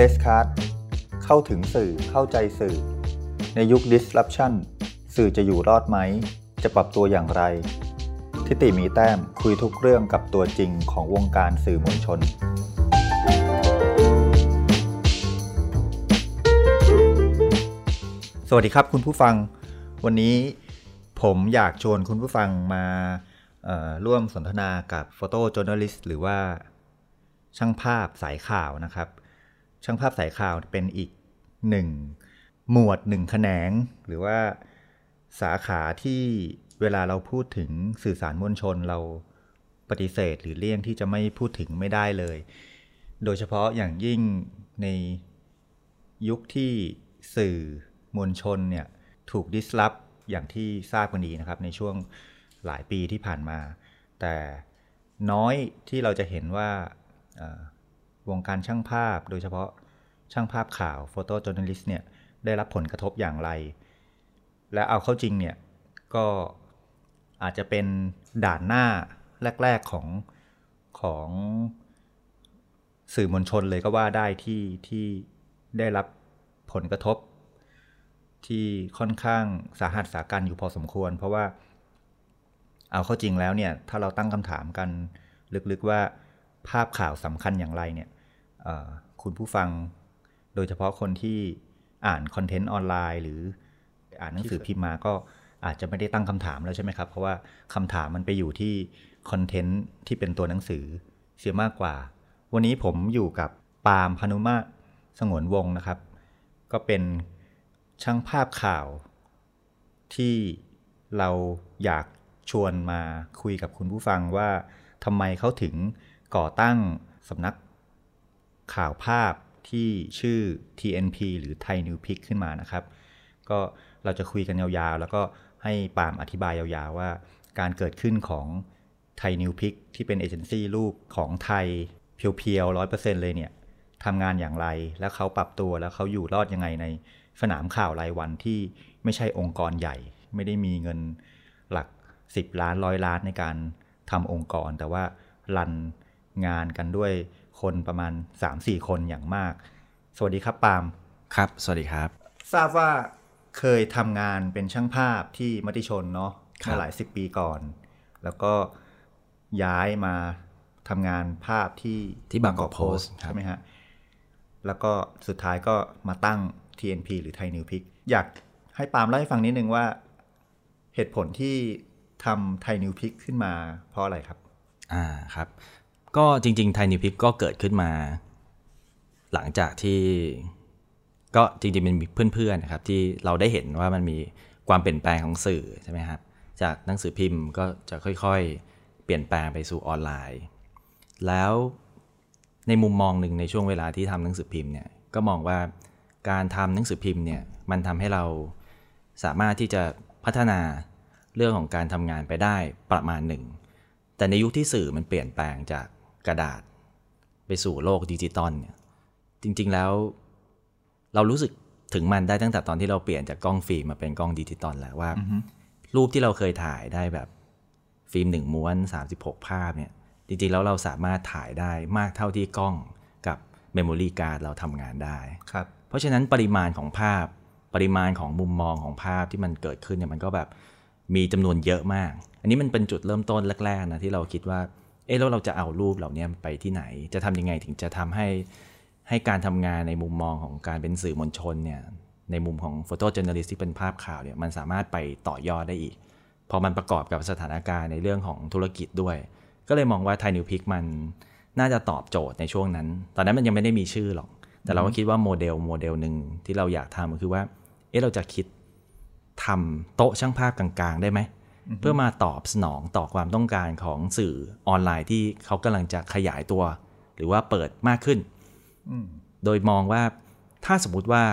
Press Card เข้าถึงสื่อเข้าใจสื่อ ในยุค disruption สื่อจะอยู่รอดไหม จะปรับตัวอย่างไร ทิติมีแต้มคุยทุกเรื่องกับตัวจริงของวงการสื่อมวลชน สวัสดีครับคุณผู้ฟัง วันนี้ผมอยากชวนคุณผู้ฟังมาร่วมสนทนากับ Photo Journalist หรือว่าช่างภาพสายข่าวนะครับ ช่างภาพสายข่าวเป็นอีกหนึ่งหมวดหนึ่งแขนง หรือว่าสาขาที่เวลาเราพูดถึงสื่อสารมวลชนเราปฏิเสธหรือเลี่ยงที่จะไม่พูดถึงไม่ได้เลย โดยเฉพาะอย่างยิ่งในยุคที่สื่อมวลชนเนี่ยถูกดิสล u p อย่างที่ทราบกันดีนะครับในช่วงหลายปีที่ผ่านมา แต่น้อยที่เราจะเห็นว่า วงการช่างภาพ โดยเฉพาะช่างภาพข่าวโฟโต้จ o ร์นลิสเนี่ยได้รับผลกระทบอย่างไร และเอาเข้าจริงเนี่ยก็อาจจะเป็นด่านหน้าแรก ๆของของสื่อมวลชนเลยก็ว่าได้ที่ที่ได้รับผลกระทบ ที่ค่อนข้างสาหัสสากันอยู่พอสมควร เพราะว่าเอาเข้าจริงแล้วเนี่ยถ้าเราตั้งคำถามกันลึกๆว่าภาพข่าวสำคัญอย่างไรเนี่ย คุณผู้ฟัง โดยเฉพาะคนที่อ่านคอนเทนต์ออนไลน์หรืออ่านหนังสือพิมพ์มาก็อาจจะไม่ได้ตั้งคำถามแล้วใช่ไหมครับ เพราะว่าคำถามมันไปอยู่ที่คอนเทนต์ที่เป็นตัวหนังสือเสียมากกว่า วันนี้ผมอยู่กับปาล์มพนุมาสงวนวงศ์นะครับ ก็เป็นช่างภาพข่าว ที่เราอยากชวนมาคุยกับคุณผู้ฟังว่าทำไมเขาถึงก่อตั้งสำนัก ข่าวภาพที่ชื่อ TNP หรือ Thai New Pic ขึ้นมานะครับ ก็เราจะคุยกันยาวๆ แล้วก็ให้ปามอธิบายยาวๆว่า การเกิดขึ้นของ Thai New Pic ที่เป็นเอเจนซี่ลูกของไทยเพียวๆร้อยเปอร์เซ็นเลยเนี่ยทำงานอย่างไร แล้วเขาปรับตัวแล้วเขาอยู่รอดยังไงในสนามข่าวรายวันที่ไม่ใช่องค์กรใหญ่ ไม่ได้มีเงินหลัก 10 ล้านร้อยล้านในการทำองค์กร แต่ว่ารันงานกันด้วย คนประมาณ 3-4 คนอย่างมาก สวัสดีครับปาล์มครับ สวัสดีครับ ทราบว่าเคยทำงานเป็นช่างภาพที่มติชนเนาะครับเมื่อหลายสิบปีก่อน แล้วก็ย้ายมาทำงานภาพที่ที่บางกอกโพสต์ครับใช่ไหมฮะ แล้วก็สุดท้ายก็มาตั้ง TNP หรือ Thai News Pix อยากให้ปาล์มเล่าให้ฟังนิดนึงว่าเหตุผลที่ทำ Thai News Pix ขึ้นมาเพราะอะไรครับ อ่าครับ ก็จริงๆ Thai News Pix ก็เกิดขึ้นมา หลังจากที่ก็จริงๆเป็นเพื่อนๆนะครับที่เราได้เห็นว่ามันมีความเปลี่ยนแปลงของสื่อใช่ไหมครับจากหนังสือพิมพ์ก็จะค่อยๆ เปลี่ยนแปลงไปสู่ออนไลน์ แล้วในมุมมองหนึ่งในช่วงเวลาที่ทำหนังสือพิมพ์เนี่ยก็มองว่าการทำหนังสือพิมพ์เนี่ยมันทำให้เราสามารถที่จะพัฒนาเรื่องของการทำงานไปได้ประมาณหนึ่งแต่ในยุคที่สื่อมันเปลี่ยนแปลงจาก กระดาษ ไปสู่โลกดิจิตอลเนี่ยจริง ๆ แล้วเรารู้สึกถึงมันได้ตั้งแต่ตอนที่เราเปลี่ยนจากกล้องฟิล์มมาเป็นกล้องดิจิตอลแล้วว่า รูปที่เราเคยถ่ายได้แบบฟิล์มหนึ่งม้วน 36 ภาพเนี่ยจริง ๆ แล้วเราสามารถถ่ายได้มากเท่าที่กล้องกับ memory card เราทำงานได้ครับเพราะฉะนั้นปริมาณของภาพปริมาณของมุมมองของภาพที่มันเกิดขึ้นเนี่ยมันก็แบบมีจำนวนเยอะมาก อันนี้มันเป็นจุดเริ่มต้นแรกๆนะที่เราคิดว่า เอ๊ะแล้วเราจะเอารูปเหล่านี้ไปที่ไหน จะทำยังไงถึงจะทำให้ให้การทำงานในมุมมองของการเป็นสื่อมวลชนเนี่ยในมุมของโฟโต้ j o u r n a l i s t ที่เป็นภาพข่าวเนี่ยมันสามารถไปต่อยอดได้อีก พอมันประกอบกับสถานการณ์ในเรื่องของธุรกิจด้วย ก็เลยมองว่า Thai News Pix มันน่าจะตอบโจทย์ในช่วงนั้น ตอนนั้นมันยังไม่ได้มีชื่อหรอก แต่เราก็คิดว่า model model หนึ่งที่เราอยากทำก็คือว่า เอ๊ะเราจะคิดทำโต๊ะช่างภาพกลางๆ ได้ไหม เพื่อมาตอบสนองต่อความต้องการของสื่อออนไลน์ที่เขากำลังจะขยายตัว หรือว่าเปิดมากขึ้น โดยมองว่าถ้าสมมติว่า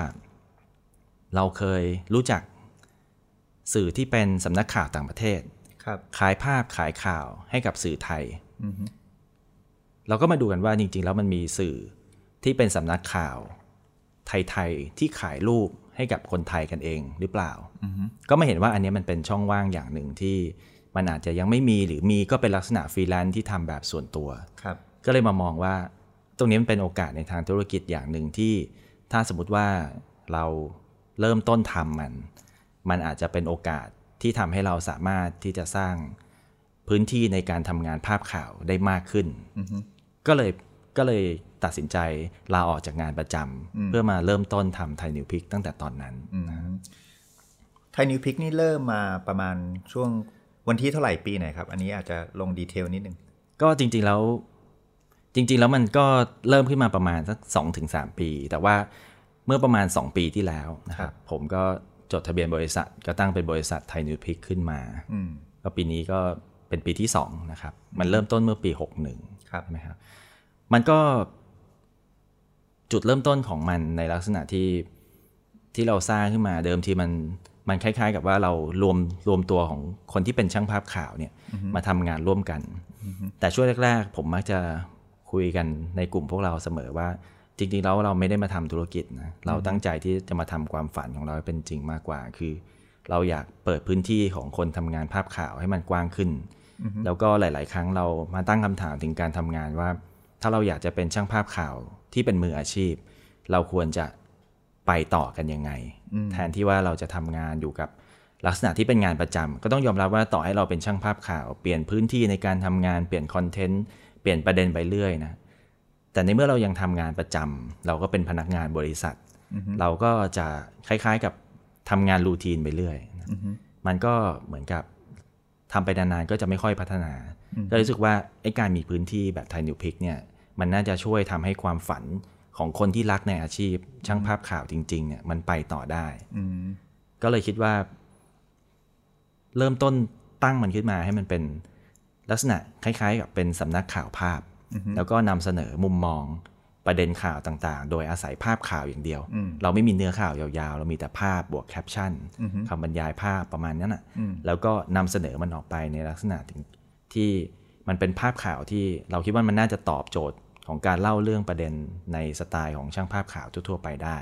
เราเคยรู้จักสื่อที่เป็นสำนักข่าวต่างประเทศครับขายภาพขายข่าวให้กับสื่อไทย เราก็มาดูกันว่าจริง ๆ แล้วมันมีสื่อที่เป็นสำนักข่าว ไทย ๆ ที่ขายรูป ให้กับคนไทยกันเองหรือเปล่า ก็ไม่เห็นว่าอันเนี้ยมันเป็นช่องว่างอย่างหนึ่งที่มันอาจจะยังไม่มีหรือมีก็เป็นลักษณะฟรีแลนซ์ที่ทำแบบส่วนตัวครับก็เลยมามองว่า ตรงนี้มันเป็นโอกาสในทางธุรกิจอย่างหนึ่งที่ ถ้าสมมติว่าเราเริ่มต้นทำมัน มันอาจจะเป็นโอกาสที่ทำให้เราสามารถที่จะสร้างพื้นที่ในการทำงานภาพข่าวได้มากขึ้น ก็เลยก็เลย ตัดสินใจลาออกจากงานประจำเพื่อมาเริ่มต้นทำ Thai News Pix ตั้งแต่ตอนนั้น Thai News Pix นี่เริ่มมาประมาณช่วงวันที่เท่าไหร่ปีไหนครับ อันนี้อาจจะลง detail นิดนึง ก็จริง ๆ แล้ว จริง ๆ แล้วมันก็เริ่มขึ้นมาประมาณสักสองถึงสามปี แต่ว่าเมื่อประมาณ 2 ปีที่แล้วนะครับ ผมก็จดทะเบียนบริษัท ก็ตั้งเป็นบริษัท Thai News Pix ขึ้นมาก็ปีนี้ก็เป็นปีที่2นะครับ มันเริ่มต้นเมื่อปี 61ครับใช่ไหมครับ มันก็ จุดเริ่มต้นของมันในลักษณะที่ที่เราสร้างขึ้นมาเดิมทีมันมันคล้าย ๆ กับว่าเรารวมรวมตัวของคนที่เป็นช่างภาพข่าวเนี่ยมาทำงานร่วมกัน แต่ช่วงแรก ๆ ผมมักจะคุยกันในกลุ่มพวกเราเสมอว่า จริง ๆ แล้วเราไม่ได้มาทำธุรกิจนะเราตั้งใจที่จะมาทำความฝันของเราให้เป็นจริงมากกว่า คือ เราอยากเปิดพื้นที่ของคนทำงานภาพข่าวให้มันกว้างขึ้น แล้วก็หลาย ๆ ครั้งเรามาตั้งคำถามถึงการทำงานว่า ถ้าเราอยากจะเป็นช่างภาพข่าว ที่เป็นมืออาชีพ เราควรจะไปต่อกันยังไง แทนที่ว่าเราจะทำงานอยู่กับลักษณะที่เป็นงานประจำก็ต้องยอมรับว่าต่อให้เราเป็นช่างภาพข่าว เปลี่ยนพื้นที่ในการทำงานเปลี่ยนคอนเทนต์เปลี่ยนประเด็นไปเรื่อยนะแต่ในเมื่อเรายังทำงานประจำเราก็เป็นพนักงานบริษัท เราก็จะคล้ายๆกับทำงาน routine ไปเรื่อยนะมันก็เหมือนกับทำไปนานๆก็จะไม่ค่อยพัฒนาก็รู้สึกว่าไอ้การมีพื้นที่แบบ Thai News Pix เนี่ย มันน่าจะช่วยทำให้ความฝันของคนที่รักในอาชีพ ช่างภาพข่าวจริงๆเนี่ยมันไปต่อได้ก็เลยคิดว่า เริ่มต้นตั้งมันขึ้นมาให้มันเป็นลักษณะคล้ายๆ กับเป็นสำนักข่าวภาพ แล้วก็นำเสนอมุมมองประเด็นข่าวต่างๆ โดยอาศัยภาพข่าวอย่างเดียว เราไม่มีเนื้อข่าวยาวๆ เรามีแต่ภาพบวกแคปชั่นคำบรรยายภาพประมาณนั้นอะ แล้วก็นำเสนอมันออกไปในลักษณะที่มันเป็นภาพข่าวที่เราคิดว่ามันน่าจะตอบโจทย์ ของการเล่าเรื่องประเด็นในสไตล์ของช่างภาพข่าวทั่วๆไปได้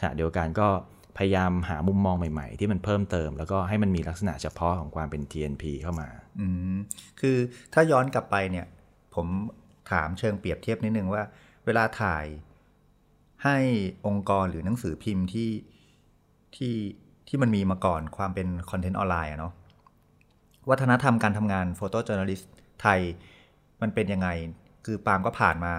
ขณะเดียวกันก็พยายามหามุมมองใหม่ๆ ที่มันเพิ่มเติม แล้วก็ให้มันมีลักษณะเฉพาะของความเป็น TNP เข้ามาอืมคือถ้าย้อนกลับไปเนี่ยผมถามเชิงเปรียบเทียบนิดนึงว่า เวลาถ่ายให้องค์กรหรือหนังสือพิมพ์ที่ที่ที่มันมีมาก่อนความเป็นคอนเทนต์ออนไลน์อะเนาะวัฒนธรรมการทำงานโฟโต้จ o ร์น l ลิสต์ไทยมันเป็นยังไง คือปาล์มก็ผ่านมา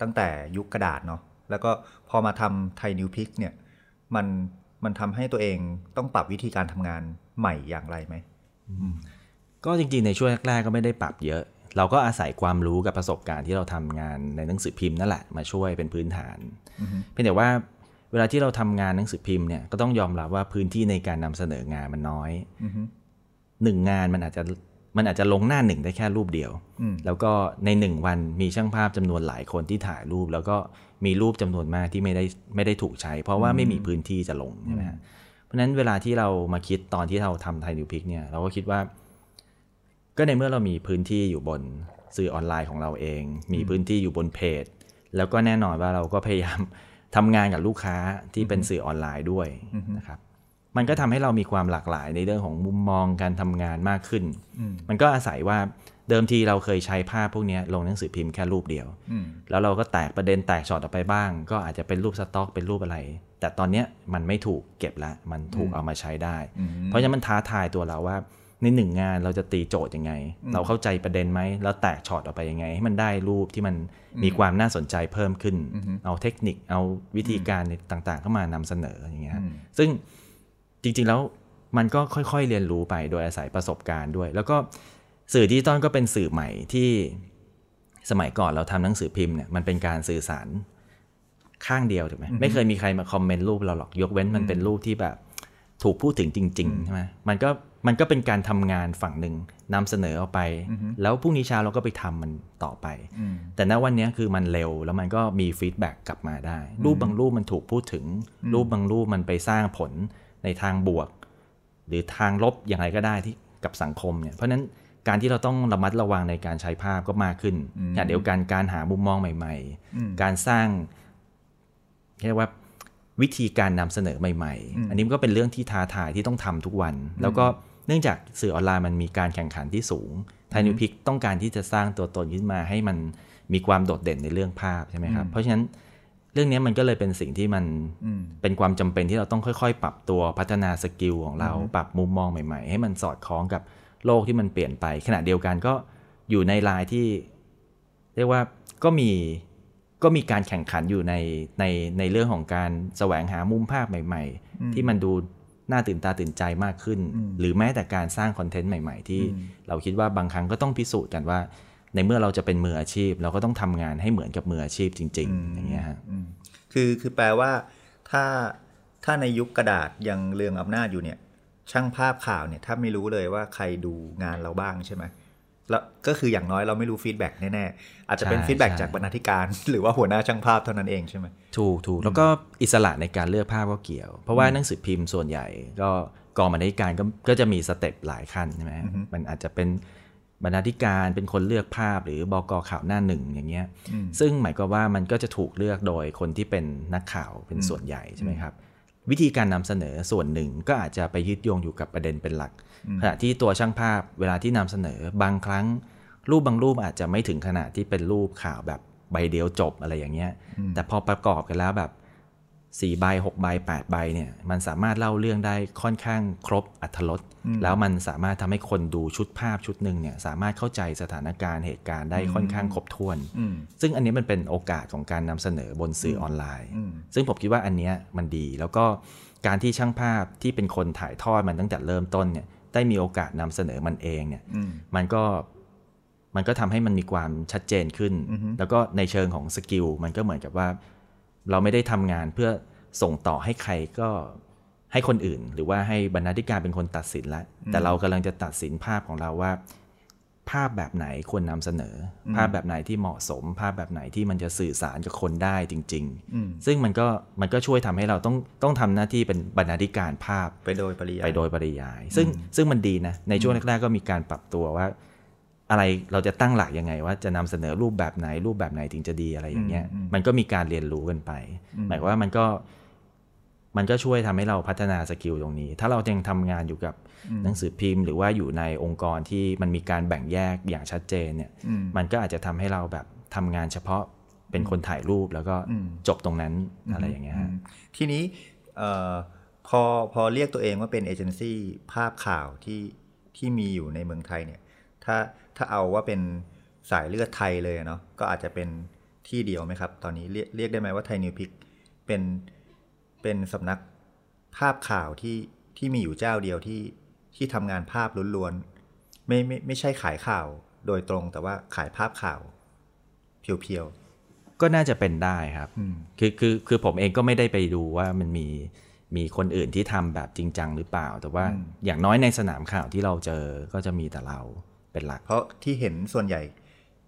ตั้งแต่ยุคกระดาษเนาะแล้วก็พอมาทำ Thai News Pix เนี่ยมันมันทำให้ตัวเองต้องปรับวิธีการทำงานใหม่อย่างไรไหมก็จริงๆ ในช่วงแรกๆก็ไม่ได้ปรับเยอะ เราก็อาศัยความรู้กับประสบการณ์ที่เราทำงานในหนังสือพิมพ์นั่นแหละมาช่วยเป็นพื้นฐานเพียงแต่ว่าเวลาที่เราทำงานหนังสือพิมพ์เนี่ยก็ต้องยอมรับว่าพื้นที่ในการนำเสนองานมันน้อยหนึ่งงานมันอาจจะ มันอาจจะลงหน้าหนึ่งได้แค่รูปเดียว แล้วก็ในหนึ่งวันมีช่างภาพจำนวนหลายคนที่ถ่ายรูป แล้วก็มีรูปจำนวนมากที่ไม่ได้ไม่ได้ถูกใช้ เพราะว่าไม่มีพื้นที่จะลงใช่ไหมฮะเพราะฉะนั้นเวลาที่เรามาคิดตอนที่เราทำ Thai News Pix เนี่ยเราก็คิดว่า ก็ในเมื่อเรามีพื้นที่อยู่บนสื่อออนไลน์ของเราเอง มีพื้นที่อยู่บนเพจ แล้วก็แน่นอนว่าเราก็พยายามทำงานกับลูกค้าที่เป็นสื่อออนไลน์ด้วยนะครับ มันก็ทำให้เรามีความหลากหลายในเรื่องของมุมมองการทำงานมากขึ้น มันก็อาศัยว่าเดิมทีเราเคยใช้ภาพพวกนี้ลงหนังสือพิมพ์แค่รูปเดียว แล้วเราก็แตกประเด็นแตกช็อตออกไปบ้าง ก็อาจจะเป็นรูปสต็อกเป็นรูปอะไร แต่ตอนนี้มันไม่ถูกเก็บละ มันถูกเอามาใช้ได้ เพราะฉะนั้นมันท้าทายตัวเราว่าในหนึ่งงานเราจะตีโจทย์ยังไง เราเข้าใจประเด็นไหม แล้วแตกช็อตออกไปยังไง ให้มันได้รูปที่มันมีความน่าสนใจเพิ่มขึ้น เอาเทคนิค เอาวิธีการต่างๆ เข้ามานำเสนออย่างเงี้ยซึ่ง จริงๆแล้วมันก็ค่อยๆเรียนรู้ไปโดยอาศัยประสบการณ์ด้วย แล้วก็สื่อดิจิตอลก็เป็นสื่อใหม่ที่สมัยก่อนเราทำหนังสือพิมพ์เนี่ยมันเป็นการสื่อสารข้างเดียวถูกไหมไม่เคยมีใครมา comment รูปเราหรอกยกเว้นมันเป็นรูปที่แบบถูกพูดถึงจริงๆใช่ไหมมันก็มันก็เป็นการทำงานฝั่งหนึ่งนำเสนอออกไป แล้วพรุ่งนี้เช้าเราก็ไปทำมันต่อไป แต่ณวันนี้คือมันเร็วแล้วมันก็มี feedback กลับมาได้ รูปบางรูปมันถูกพูดถึง รูปบางรูปมันไปสร้างผล ในทางบวก หรือทางลบอย่างไรก็ได้ที่กับสังคมเนี่ยเพราะนั้นการที่เราต้องระมัดระวังในการใช้ภาพก็มากขึ้นอย่างเดียวกันการหามุมมองใหม่ ๆ การสร้างเรียกว่าวิธีการนำเสนอใหม่ ๆ อันนี้ก็เป็นเรื่องที่ท้าทายที่ต้องทำทุกวัน แล้วก็เนื่องจากสื่อออนไลน์มันมีการแข่งขันที่สูงไทยนิวพิกต้องการที่จะสร้างตัวตนขึ้นมาให้มันมีความโดดเด่นในเรื่องภาพใช่ไหมครับ เพราะฉะนั้น เรื่องนี้มันก็เลยเป็นสิ่งที่มันเป็นความจำเป็นที่เราต้องค่อยๆ ปรับตัวพัฒนา skill ของเรา ปรับมุมมองใหม่ๆ ให้มันสอดคล้องกับโลกที่มันเปลี่ยนไป ขณะเดียวกันก็อยู่ในลายที่ เรียกว่าก็มีก็มีการแข่งขันอยู่ในในในเรื่องของการแสวงหามุมภาพใหม่ ๆ ที่มันดูน่าตื่นตาตื่นใจมากขึ้น หรือแม้แต่การสร้างคอนเทนต์ใหม่ ๆ ที่เราคิดว่าบางครั้งก็ต้องพิสูจน์กันว่า ในเมื่อเราจะเป็นมืออาชีพ เราก็ต้องทำงานให้เหมือนกับมืออาชีพจริง ๆ อย่างเงี้ยฮะคือคือแปลว่าถ้าถ้าในยุคกระดาษยังเรืองอำนาจอยู่เนี่ย ช่างภาพข่าวเนี่ยถ้าไม่รู้เลยว่าใครดูงานเราบ้างใช่ไหมแล้วก็คืออย่างน้อยเราไม่รู้ feedback แน่ๆ อาจจะเป็นใช่ feedback ใช่จากบรรณาธิการ หรือว่าหัวหน้าช่างภาพเท่านั้นเองใช่ไหมถูกถูกแล้วก็อิสระในการเลือกภาพก็เกี่ยว เพราะว่าหนังสือพิมพ์ส่วนใหญ่ ก็กองบรรณาธิการก็ก็จะมีสเต็ปหลายขั้นใช่ไหมมันอาจจะเป็น บรรณาธิการเป็นคนเลือกภาพหรือบกข่าวหน้าหนึ่งอย่างเงี้ยซึ่งหมายความว่ามันก็จะถูกเลือกโดยคนที่เป็นนักข่าวเป็นส่วนใหญ่ใช่ไหมครับ วิธีการนำเสนอส่วนหนึ่งก็อาจจะไปยึดโยงอยู่กับประเด็นเป็นหลัก ขณะที่ตัวช่างภาพเวลาที่นำเสนอบางครั้ง รูปบางรูปอาจจะไม่ถึงขนาดที่เป็นรูปข่าวแบบใบเดียวจบอะไรอย่างเงี้ยแต่พอประกอบกันแล้วแบบ สี่ใบหกใบแปดใบเนี่ยมันสามารถเล่าเรื่องได้ค่อนข้างครบอัธรสแล้วมันสามารถทำให้คนดูชุดภาพชุดหนึ่งเนี่ยสามารถเข้าใจสถานการณ์เหตุการณ์ได้ค่อนข้างครบถ้วน ซึ่งอันนี้มันเป็นโอกาสของการนำเสนอบนสื่อออนไลน์ ซึ่งผมคิดว่าอันเนี้ยมันดี แล้วก็การที่ช่างภาพที่เป็นคนถ่ายทอดมันตั้งแต่เริ่มต้นเนี่ยได้มีโอกาสนำเสนอมันเองเนี่ยมันก็มันก็ทำให้มันมีความชัดเจนขึ้น แล้วก็ในเชิงของสกิลมันก็เหมือนกับว่า เราไม่ได้ทำงานเพื่อส่งต่อให้ใครก็ให้คนอื่น หรือว่าให้บรรณาธิการเป็นคนตัดสินแล้วแต่เรากำลังจะตัดสินภาพของเราว่า ภาพแบบไหนควรนำเสนออภาพแบบไหนที่เหมาะสม ภาพแบบไหนที่มันจะสื่อสารกับคนได้จริง ๆ ซึ่งมันก็มันก็ช่วยทำให้เราต้องต้องทำหน้าที่เป็นบรรณาธิการภาพไปโดยปริยายไปโดยปริยาย ซึ่งซึ่งมันดีนะในช่วงแรกๆก็มีการปรับตัวว่า อะไรเราจะตั้งหลักยังไง ว่าจะนำเสนอรูปแบบไหนรูปแบบไหนถึงจะดีอะไรอย่างเงี้ย มันก็มีการเรียนรู้กันไป หมายความว่ามันก็มันก็ช่วยทำให้เราพัฒนา skill ตรงนี้ ถ้าเรายังทำงานอยู่กับหนังสือพิมพ์ หรือว่าอยู่ในองค์กรที่มันมีการแบ่งแยกอย่างชัดเจนเนี่ย มันก็อาจจะทำให้เราแบบทำงานเฉพาะเป็นคนถ่ายรูปแล้วก็จบตรงนั้นอะไรอย่างเงี้ยฮะทีนี้เอ่อพอพอเรียกตัวเองว่าเป็นเอเจนซี่ภาพข่าวที่ที่มีอยู่ในเมืองไทยเนี่ย ถ้าถ้าเอาว่าเป็นสายเลือดไทยเลยอะเนาะก็อาจจะเป็นที่เดียวไหมครับ ตอนนี้เรียกเรียกได้ไหมว่าไทยนิวพิกเป็นเป็นสำนักภาพข่าวที่ที่มีอยู่เจ้าเดียวที่ที่ทำงานภาพล้วนๆไม่ไม่ไม่ใช่ขายข่าวโดยตรงแต่ว่าขายภาพข่าวเพียวก็น่าจะเป็นได้ครับคือคือคือผมเองก็ไม่ได้ไปดูว่ามันมีมีคนอื่นที่ทำแบบจริงจังหรือเปล่า แต่ว่าอย่างน้อยในสนามข่าวที่เราเจอก็จะมีแต่เรา เป็นหลักๆเพราะที่เห็นส่วนใหญ่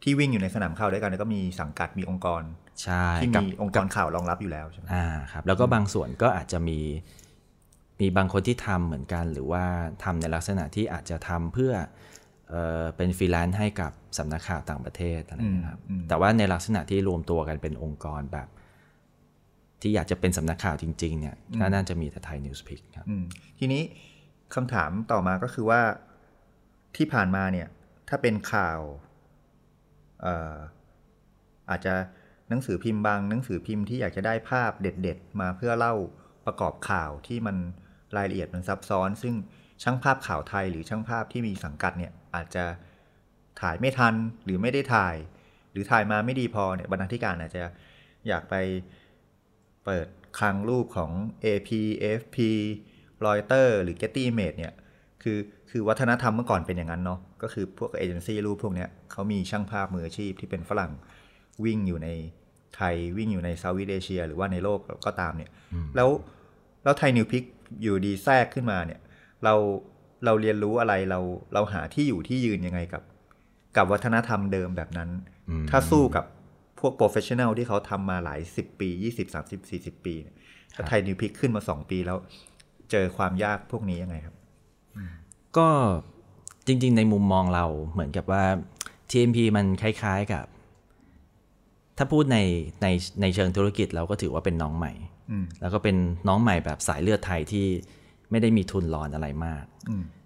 ที่วิ่งอยู่ในสนามข่าวด้วยกันก็มีสังกัดมีองค์กรใช่ที่กับมีองค์กรข่าวรองรับอยู่แล้วใช่ไหมอ่าครับแล้วก็บางส่วนก็อาจจะมีมีบางคนที่ทำเหมือนกัน หรือว่าทำในลักษณะที่อาจจะทำเพื่อเออเป็นฟรีแลนซ์ให้กับสำนักข่าวต่างประเทศอะไรอย่างเงี้ยครับแต่ว่าในลักษณะที่รวมตัวกันเป็นองค์กรแบบ ที่อยากจะเป็นสำนักข่าวจริง ๆ เนี่ยก็น่าจะมีแต่ไทยนิวส์พิกครับอืมทีนี้คำถามต่อมาก็คือว่า ที่ผ่านมาเนี่ย ถ้าเป็นข่าวอ่อาจจะหนังสือพิมพ์บางหนังสือพิมพ์ที่อยากจะได้ภาพเด็ด ๆ มาเพื่อเล่าประกอบข่าวที่มันรายละเอียดมันซับซ้อน ซึ่งช่างภาพข่าวไทยหรือช่างภาพที่มีสังกัดเนี่ยอาจจะถ่ายไม่ทันหรือไม่ได้ถ่าย หรือถ่ายมาไม่ดีพอเนี่ยบรรณาธิการอาจจะอยากไปเปิดคลังรูปของ AP AFP Reuters หรือ Getty Images เนี่ย คือคือวัฒนธรรมเมื่อก่อนเป็นอย่างนั้นเนาะก็คือพวกเอเจนซี่รูปพวกเนี้ยเขามีช่างภาพมืออาชีพที่เป็นฝรั่งวิ่งอยู่ในไทยวิ่งอยู่ใน Southeast Asia หรือว่าในโลกก็ตามเนี่ย แล้วแล้ว Thai News Pix อยู่ดีๆแทรกขึ้นมาเนี่ย เราเราเรียนรู้อะไรเราเราหาที่อยู่ที่ยืนยังไงกับ กับวัฒนธรรมเดิมแบบนั้น ถ้าสู้กับพวกโปรเฟชชั่น a ลที่เขาทำมาหลายสิบปียี่สิบสามสิบสี่สิบปีเนี่ยถ้า Thai News Pix ขึ้นมาสองปีแล้ว เจอความยากพวกนี้ยังไงครับ ก็จริง ๆ ในมุมมองเราเหมือนกับว่า TNP มันคล้าย ๆกับ ถ้าพูดในในในเชิงธุรกิจเราก็ถือว่าเป็นน้องใหม่แล้วก็เป็นน้องใหม่แบบสายเลือดไทยที่ไม่ได้มีทุนรอนอะไรมาก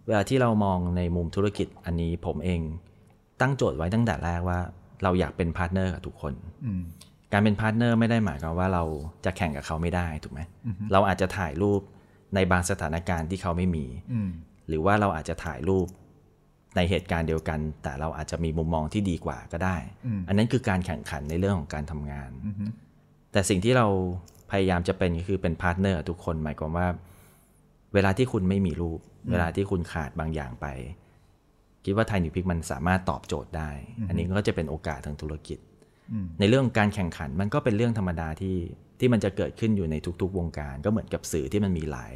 เวลาที่เรามองในมุมธุรกิจอันนี้ผมเองตั้งโจทย์ไว้ตั้งแต่แรกว่า เราอยากเป็น partner กับทุกคนอืมการเป็น partner ไม่ได้หมายความว่าเราจะแข่งกับเขาไม่ได้ถูกไหมเราอาจจะถ่ายรูปในบางสถานการณ์ที่เขาไม่มีอืม หรือว่าเราอาจจะถ่ายรูปในเหตุการณ์เดียวกัน แต่เราอาจจะมีมุมมองที่ดีกว่าก็ได้อืมอันนั้นคือการแข่งขันในเรื่องของการทำงานอืมแต่สิ่งที่เราพยายามจะเป็นก็คือเป็น partner กับทุกคน หมายความว่า เวลาที่คุณไม่มีรูป เวลาที่คุณขาดบางอย่างไป คิดว่า Thai News Pix มันสามารถตอบโจทย์ได้ อันนี้ก็จะเป็นโอกาสทางธุรกิจอืมในเรื่องการแข่งขันมันก็เป็นเรื่องธรรมดาที่ ที่มันจะเกิดขึ้นอยู่ในทุกๆ วงการ ก็เหมือนกับสื่อที่มันมีหลาย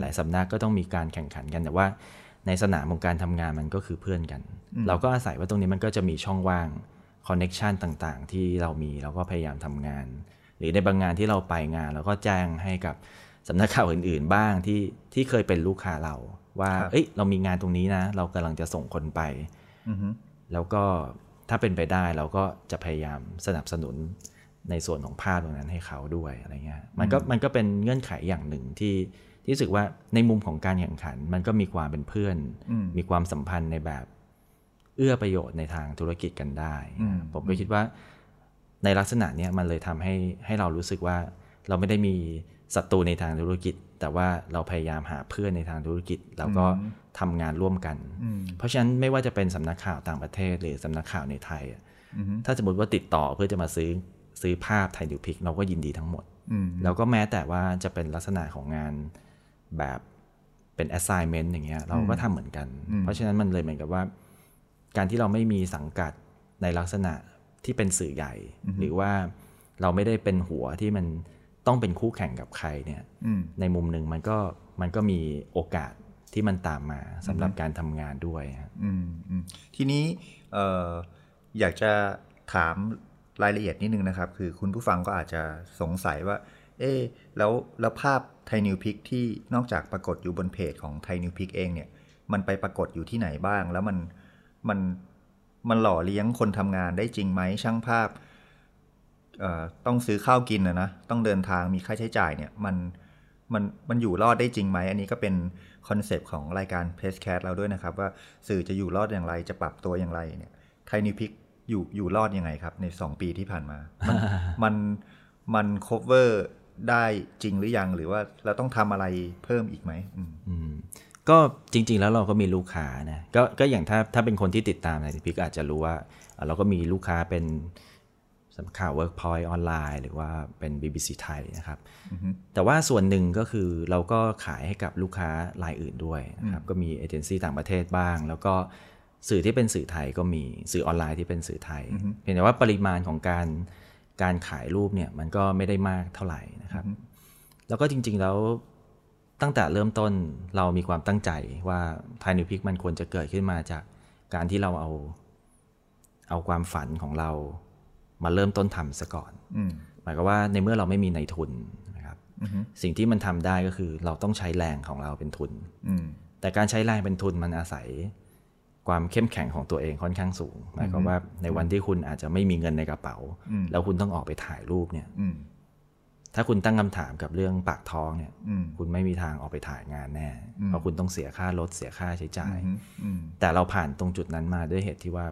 หลาย ๆสำนักก็ต้องมีการแข่งขันกันแต่ว่า ในสนามของการทำงานมันก็คือเพื่อนกัน เราก็อาศัยว่าตรงนี้มันก็จะมีช่องว่างconnection ต่างๆ ที่เรามีเราก็พยายามทำงาน หรือในบางงานที่เราไปงานเราก็แจ้งให้กับสำนักข่าวอื่นๆ บ้างที่ที่เคยเป็นลูกค้าเรา ว่าครับเอ้ยเรามีงานตรงนี้นะ เรากำลังจะส่งคนไปอืมแล้วก็ถ้าเป็นไปได้เราก็จะพยายามสนับสนุน ในส่วนของภาพตรงนั้นให้เขาด้วยอะไรเงี้ยมันก็มันก็เป็นเงื่อนไขอย่างหนึ่งที่ที่รู้สึกว่าในมุมของการแข่งขัน มันก็มีความเป็นเพื่อนอืมมีความสัมพันธ์ในแบบเอื้อประโยชน์ในทางธุรกิจกันได้อืมผมก็คิดว่าในลักษณะเนี้ยมันเลยทำให้ให้เรารู้สึกว่าเราไม่ได้มีศัตรูในทางธุรกิจ แต่ว่าเราพยายามหาเพื่อนในทางธุรกิจ แล้วก็ทำงานร่วมกันอืมเพราะฉะนั้นไม่ว่าจะเป็นสำนักข่าวต่างประเทศ หรือสำนักข่าวในไทยอะอืมถ้าสมมติว่าติดต่อเพื่อจะมาซื้อ ซื้อภาพไทยดิวพิก เราก็ยินดีทั้งหมดอืมแล้วก็แม้แต่ว่าจะเป็นลักษณะของงานแบบเป็น assignment อย่างเงี้ยเราก็ทำเหมือนกัน เพราะฉะนั้นมันเลยเหมือนกับว่า การที่เราไม่มีสังกัดในลักษณะที่เป็นสื่อใหญ่ หรือว่าเราไม่ได้เป็นหัวที่มันต้องเป็นคู่แข่งกับใครเนี่ยอืมในมุมหนึ่งมันก็มันก็มีโอกาสที่มันตามมาสำหรับการทำงานด้วยฮะอืมอืมทีนี้เอ่ออยากจะถาม รายละเอียดนิดนึงนะครับ คือคุณผู้ฟังก็อาจจะสงสัยว่า เอ๊แล้วแล้วภาพ Thai News Pix ที่นอกจากปรากฏอยู่บนเพจของ Thai News Pix เองเนี่ยมันไปปรากฏอยู่ที่ไหนบ้าง แล้วมันมันมันหล่อเลี้ยงคนทำงานได้จริงไหมช่างภาพเอ่อต้องซื้อข้าวกินนะนะต้องเดินทางมีค่าใช้จ่ายเนี่ยมันมันมันอยู่รอดได้จริงไหม อันนี้ก็เป็น concept ของรายการเพ c แค t เราด้วยนะครับ ว่าสื่อจะอยู่รอดอย่างไรจะปรับตัวอย่างไรเนี่ยไทยนิวพิก อยู่อยู่รอดยังไงครับ ใน 2 ปีที่ผ่านมา มันมันมัน cover ได้จริงหรือยังหรือว่าเราต้องทำอะไรเพิ่มอีกไหมอืมอืมก็จริง ๆ แล้วเราก็มีลูกค้านะก็ก็อย่างถ้าถ้าเป็นคนที่ติดตามในพิกอาจจะรู้ว่าอะเราก็มีลูกค้าเป็นสำนักข่าว Workpoint ออนไลน์หรือว่าเป็น BBC ไทยนะครับ แต่ว่าส่วนหนึ่งก็คือเราก็ขายให้กับลูกค้ารายอื่นด้วยนะครับ ก็มีเอเจนซี่ต่างประเทศบ้าง แล้วก็ สื่อที่เป็นสื่อไทยก็มีสื่อออนไลน์ที่เป็นสื่อไทย เพียงแต่ว่าปริมาณของการการขายรูปเนี่ยมันก็ไม่ได้มากเท่าไหร่นะครับ แล้วก็จริงๆแล้วตั้งแต่เริ่มต้นเรามีความตั้งใจว่าไทยนิวพิกมันควรจะเกิดขึ้นมาจากการที่เราเอาเอาความฝันของเรามาเริ่มต้นทำซะก่อนอืมหมายความว่าในเมื่อเราไม่มีในทุนนะครับอือฮึสิ่งที่มันทำได้ก็คือเราต้องใช้แรงของเราเป็นทุนอืมแต่การใช้แรงเป็นทุนมันอาศัย ความเข้มแข็งของตัวเองค่อนข้างสูงหมายความว่าในวันที่คุณอาจจะไม่มีเงินในกระเป๋าอืมแล้วคุณต้องออกไปถ่ายรูปเนี่ยอืมถ้าคุณตั้งคำถามกับเรื่องปากท้องเนี่ยอืมคุณไม่มีทางออกไปถ่ายงานแน่ เพราะคุณต้องเสียค่ารถเสียค่าใช้จ่ายอืมอืมแต่เราผ่านตรงจุดนั้นมาด้วยเหตุที่ว่า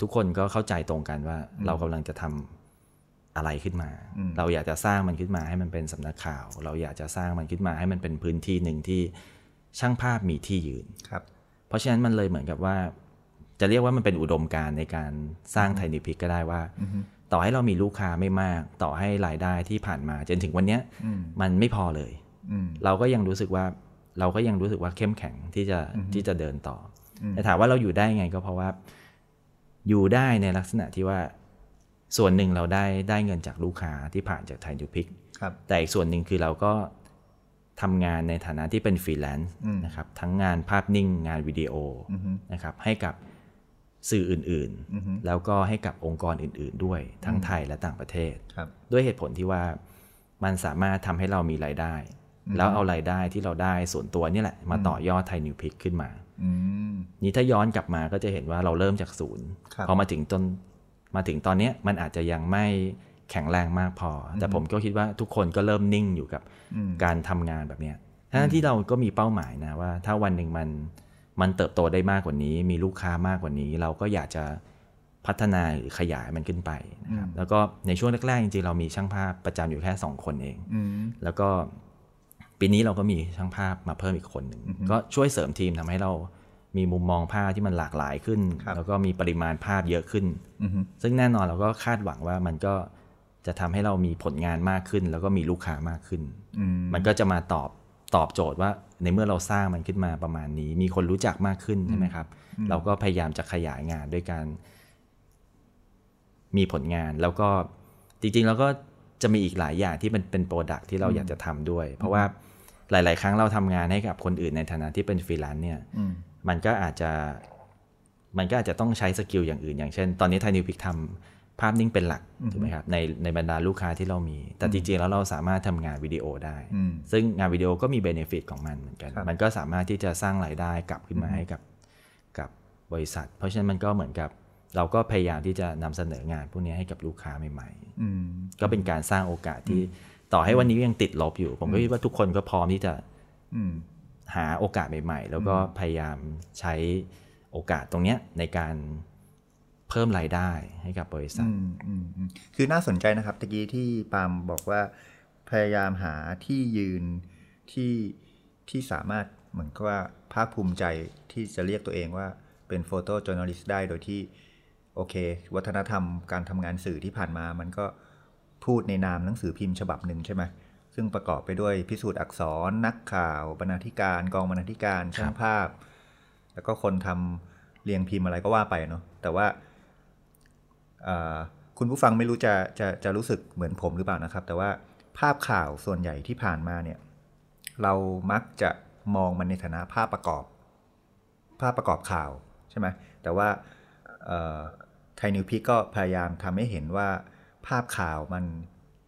ทุกคนก็เข้าใจตรงกันว่า เรากำลังจะทำอะไรขึ้นมา เราอยากจะสร้างมันขึ้นมาให้มันเป็นสำนักข่าว เราอยากจะสร้างมันขึ้นมาให้มันเป็นพื้นที่หนึ่งที่ช่างภาพมีที่ยืนครับเพ ราะฉะนั้นมันเลยเหมือนกับว่า จะเรียกว่ามันเป็นอุดมการณ์ในการสร้างไทนิพิกก็ได้ว่า ต่อให้เรามีลูกค้าไม่มาก ต่อให้รายได้ที่ผ่านมาจนถึงวันเนี้ยอืมมันไม่พอเลยอืมเราก็ยังรู้สึกว่าเราก็ยังรู้สึกว่าเข้มแข็งที่จะที่จะเดินต่ออมแต่ถามว่าเราอยู่ได้ไงก็เพราะว่า อยู่ได้ในลักษณะที่ว่าส่วนหนึ่งเราได้ได้เงินจากลูกค้าที่ผ่านจากไทยดูพิกครับแต่อีกส่วนหนึ่งคือเราก็ ทำงานในฐานะที่เป็นฟรีแลนซ์อืมนะครับทั้งงานภาพนิ่งงานวิดีโอออือฮึนะครับให้กับสื่ออื่นอือฮึๆแล้วก็ให้กับองค์กรอื่น ๆ ด้วยทั้งไทยและต่างประเทศครับด้วยเหตุผลที่ว่ามันสามารถทำให้เรามีรายได้ แล้วเอารายได้ที่เราได้ส่วนตัวนี่แหละ มาต่อยอด Thai News Pix ขึ้นมาอืมนี่ถ้าย้อนกลับมาก็จะเห็นว่าเราเริ่มจากศูนย์ครับพอมาถึงต้นมาถึงตอนเนี้ยมันอาจจะยังไม่ แข็งแรงมากพออแต่ผมก็คิดว่าทุกคนก็เริ่มนิ่งอยู่กับอืมการทำงานแบบเนี้ยทั้งที่เราก็มีเป้าหมายนะว่า ถ้าวันหนึ่งมันมันเติบโตได้มากกว่านี้ มีลูกค้ามากกว่านี้ เราก็อยากจะพัฒนาหรือขยายมันขึ้นไปนะครับแล้วก็ในช่วงแรกๆจริงๆเรามีช่างภาพประจำอยู่แค่ 2 คนเองอืมแล้วก็ปีนี้เราก็มีช่างภาพมาเพิ่มอีกคนหนึ่งก็ช่วยเสริมทีมทำให้เรามีมุมมองภาพที่มันหลากหลายขึ้นครับแล้วก็มีปริมาณภาพเยอะขึ้นอือฮึซึ่งแน่นอนเราก็คาดหวังว่ามันก็ จะทำให้เรามีผลงานมากขึ้น แล้วก็มีลูกค้ามากขึ้นอืมมันก็จะมาตอบตอบโจทย์ว่าในเมื่อเราสร้างมันขึ้นมาประมาณนี้ มีคนรู้จักมากขึ้นใช่ไหมครับ เราก็พยายามจะขยายงานด้วยการมีผลงานแล้วก็จริงๆแล้วก็จะมีอีกหลายอย่างที่มันเป็นโปรดักที่เราอยากจะทำด้วย เพราะว่าหลาย ๆ ครั้งเราทำงานให้กับคนอื่นในฐานะที่เป็นฟรีแลนซ์เนี่ยอืมมันก็อาจจะมันก็อาจจะต้องใช้ skill อย่างอื่น อย่างเช่น ตอนนี้ Thai News Pix ทำ ภาพนิ่งเป็นหลักถูกไหมครับในในบรรดาลูกค้าที่เรามี แต่จริงๆแล้วเราสามารถทำงานวิดีโอได้อืมซึ่งงานวิดีโอก็มี benefit ของมันเหมือนกันครับมันก็สามารถที่จะสร้างรายได้กลับขึ้นมาให้กับกับบริษัท เพราะฉะนั้นมันก็เหมือนกับเราก็พยายามที่จะนำเสนองานพวกนี้ให้กับลูกค้าใหม่อืมๆก็เป็นการสร้างโอกาสที่ต่อให้วันนี้ยังติดลบอยู่ ผมก็คิดว่าทุกคนก็พร้อมที่จะอืมหาโอกาสใหม่ ๆ แล้วก็พยายามใช้โอกาสตรงเนี้ยในการเพิ่มรายได้ให้กับบริษัทคือน่าสนใจนะครับตะกี้ที่ปามบอกว่าพยายามหาที่ยืนที่ที่สามารถเหมือนกับว่าภาคภูมิใจที่จะเรียกตัวเองว่าเป็นโฟโต้จ o ร์น l ลิสต์ได้โดยที่ โอเค วัฒนธรรมการทำงานสื่อที่ผ่านมามันก็พูดในนามหนังสือพิมพ์ฉบับหนึ่งใช่ไหมซึ่งประกอบไปด้วยพิสูจน์อักษร นักข่าว บรรณาธิการ กองบรรณาธิการช่างภาพ แล้วก็คนทำเรียงพิมพ์อะไรก็ว่าไปเนาะแต่ว่า คุณผู้ฟังไม่รู้จะจะจะรู้สึกเหมือนผมหรือเปล่านะครับ แต่ว่าภาพข่าวส่วนใหญ่ที่ผ่านมาเนี่ยเรามักจะมองมันในฐานะภาพประกอบ ภาพประกอบข่าวใช่ไหมแต่ว่าไทยนิวพิกก็พยายามทำให้เห็นว่าภาพข่าวมัน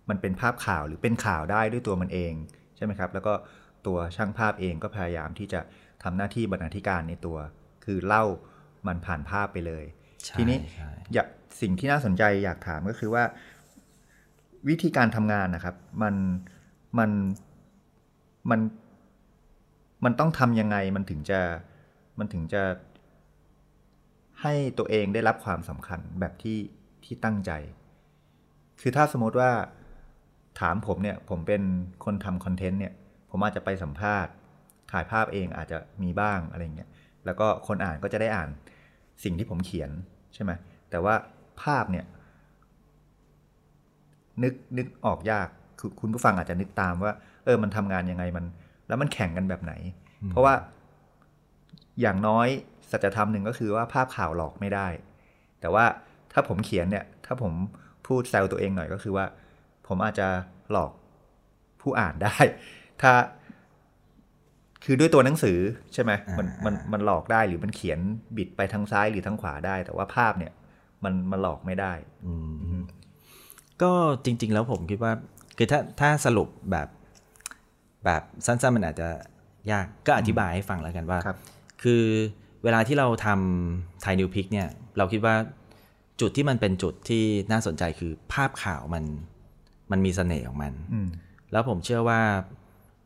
มันเป็นภาพข่าวหรือเป็นข่าวได้ด้วยตัวมันเองใช่ไหมครับ แล้วก็ตัวช่างภาพเองก็พยายามที่จะทำหน้าที่บรรณาธิการในตัว คือเล่ามันผ่านภาพไปเลยใช่ทีนี้ใช่อยาก สิ่งที่น่าสนใจอยากถามก็คือว่า วิธีการทำงานนะครับ มันมันมันมันต้องทำยังไงมันถึงจะมันถึงจะให้ตัวเองได้รับความสำคัญแบบที่ที่ตั้งใจ คือถ้าสมมติว่าถามผมเนี่ย ผมเป็นคนทำคอนเทนต์เนี่ย ผมอาจจะไปสัมภาษณ์ ถ่ายภาพเองอาจจะมีบ้างอะไรเงี้ย แล้วก็คนอ่านก็จะได้อ่านสิ่งที่ผมเขียนใช่ไหมแต่ว่า ภาพเนี่ยนึกนึกออกยากคือคุณผู้ฟังอาจจะนึกตามว่า เออมันทำงานยังไงมัน แล้วมันแข่งกันแบบไหน เพราะว่าอย่างน้อยสัจธรรมหนึ่งก็คือว่าภาพข่าวหลอกไม่ได้ แต่ว่าถ้าผมเขียนเนี่ย ถ้าผมพูดแซวตัวเองหน่อยก็คือว่า ผมอาจจะหลอกผู้อ่านได้ ถ้า คือด้วยตัวหนังสือใช่ไหมมันมันมันหลอกได้หรือมันเขียนบิดไปทางซ้ายหรือทางขวาได้ แต่ว่าภาพเนี่ย มันมันหลอกไม่ได้ก็จริง ๆ แล้วผมคิดว่า คือถ้าถ้าสรุปแบบแบบสั้นๆมันอาจจะยากก็อธิบายให้ฟังแล้วกันว่าครับคือเวลาที่เราทำไทยนิวพิกเนี่ย เราคิดว่าจุดที่มันเป็นจุดที่น่าสนใจคือภาพข่าวมันมันมีเสน่ห์ของมันอืมแล้วผมเชื่อว่า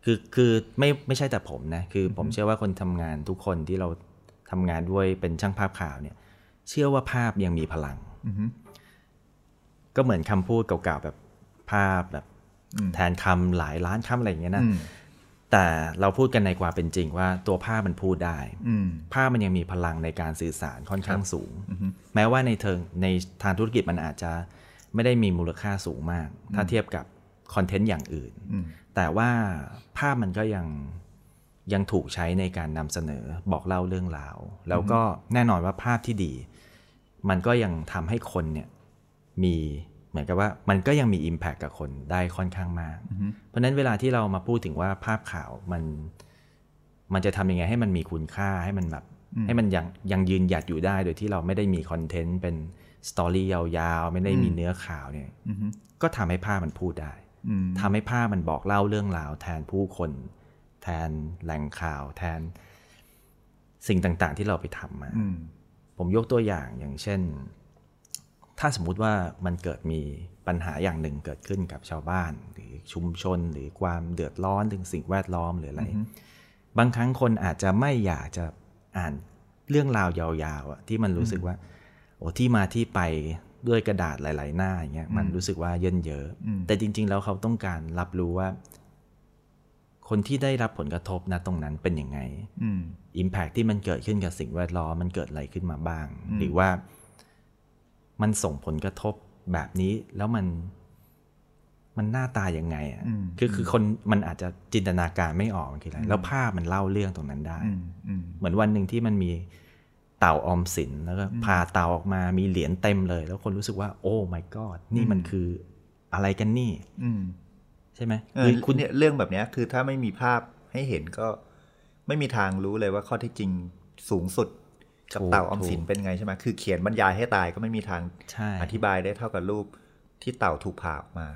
คือคือไม่ไม่ใช่แต่ผมนะ คือผมเชื่อว่าคนทำงานทุกคนที่เราทำงานด้วยเป็นช่างภาพข่าวเนี่ย เชื่อว่าภาพยังมีพลังอือฮึก็เหมือนคำพูดเก่าๆแบบภาพแบบแทนคำหลายล้านคำอะไรอย่างเงี้ยนะอืมแต่เราพูดกันในความเป็นจริงว่าตัวภาพมันพูดได้อืมภาพมันยังมีพลังในการสื่อสารค่อนข้างสูง แม้ว่าในเทิงในทางธุรกิจมันอาจจะไม่ได้มีมูลค่าสูงมาก ถ้าเทียบกับคอนเทนต์อย่างอื่นอืมแต่ว่าภาพมันก็ยัง ยังถูกใช้ในการนำเสนอบอกเล่าเรื่องราว แล้วก็แน่นอนว่าภาพที่ดี มันก็ยังทำให้คนเนี่ยมีเหมือนกับว่ามันก็ยังมี Impact กับคนได้ค่อนข้างมาก เพราะฉะนั้นเวลาที่เรามาพูดถึงว่าภาพข่าวมันมันจะทำยังไงให้มันมีคุณค่าให้มันแบบให้มันยังยังยืนหยัดอยู่ได้โดยที่เราไม่ได้มีคอนเทนต์เป็นสตอรี่ยาวๆ ไม่ได้มีเนื้อข่าวเนี่ยอือฮึก็ทำให้ภาพมันพูดได้อืมทำให้ภาพมันบอกเล่าเรื่องราวแทนผู้คน แทนแหล่งข่าวแทนสิ่งต่างๆที่เราไปทำมาอืมผมยกตัวอย่างอย่างเช่น ถ้าสมมุติว่ามันเกิดมีปัญหาอย่างหนึ่งเกิดขึ้นกับชาวบ้าน หรือชุมชน หรือความเดือดร้อนถึงสิ่งแวดล้อมหรืออะไร บางครั้งคนอาจจะไม่อยากจะอ่านเรื่องราวยาวๆอะที่มันรู้สึกว่า โอ้ที่มาที่ไปด้วยกระดาษหลาย ๆ หน้าอย่างเงี้ยมันรู้สึกว่าเยินเยอะแต่จริง ๆ แล้วเขาต้องการรับรู้ว่า คนที่ได้รับผลกระทบนะตรงนั้นเป็นยังไงอืมอิมแพ t ที่มันเกิดขึ้นกับสิ่งแวดล้อมมันเกิดอะไรขึ้นมาบ้าง หรือว่ามันส่งผลกระทบแบบนี้แล้วมันมันหน้าตายังไงอะอืมคือคือคนมันอาจจะจินตนาการไม่ออกมันคืออะไรแล้วภาพมันเล่าเรื่องตรงนั้นได้อืมอืมเหมือนวันหนึ่งที่มันมีเต่าออมสินแล้วก็พาเต่าออกมามีเหรียญเต็มเลย แล้วคนรู้สึกว่า โอ้ my god นี่มันคืออะไรกันนี่อืมใช่ไหมเออคือคุคุณณเนี่ยเรื่องแบบเนี้ยคือถ้าไม่มีภาพให้เห็นก็ไม่มีทางรู้เลยว่าข้อเที่จริงสูงสุดกับถูกเต่าออมสินถูกเป็นไงใช่ไหมคือเขียนบรรยายให้ตายก็ไม่มีทางใช่อธิบายได้เท่ากับรูปที่เต่าถูกผ่าออกมา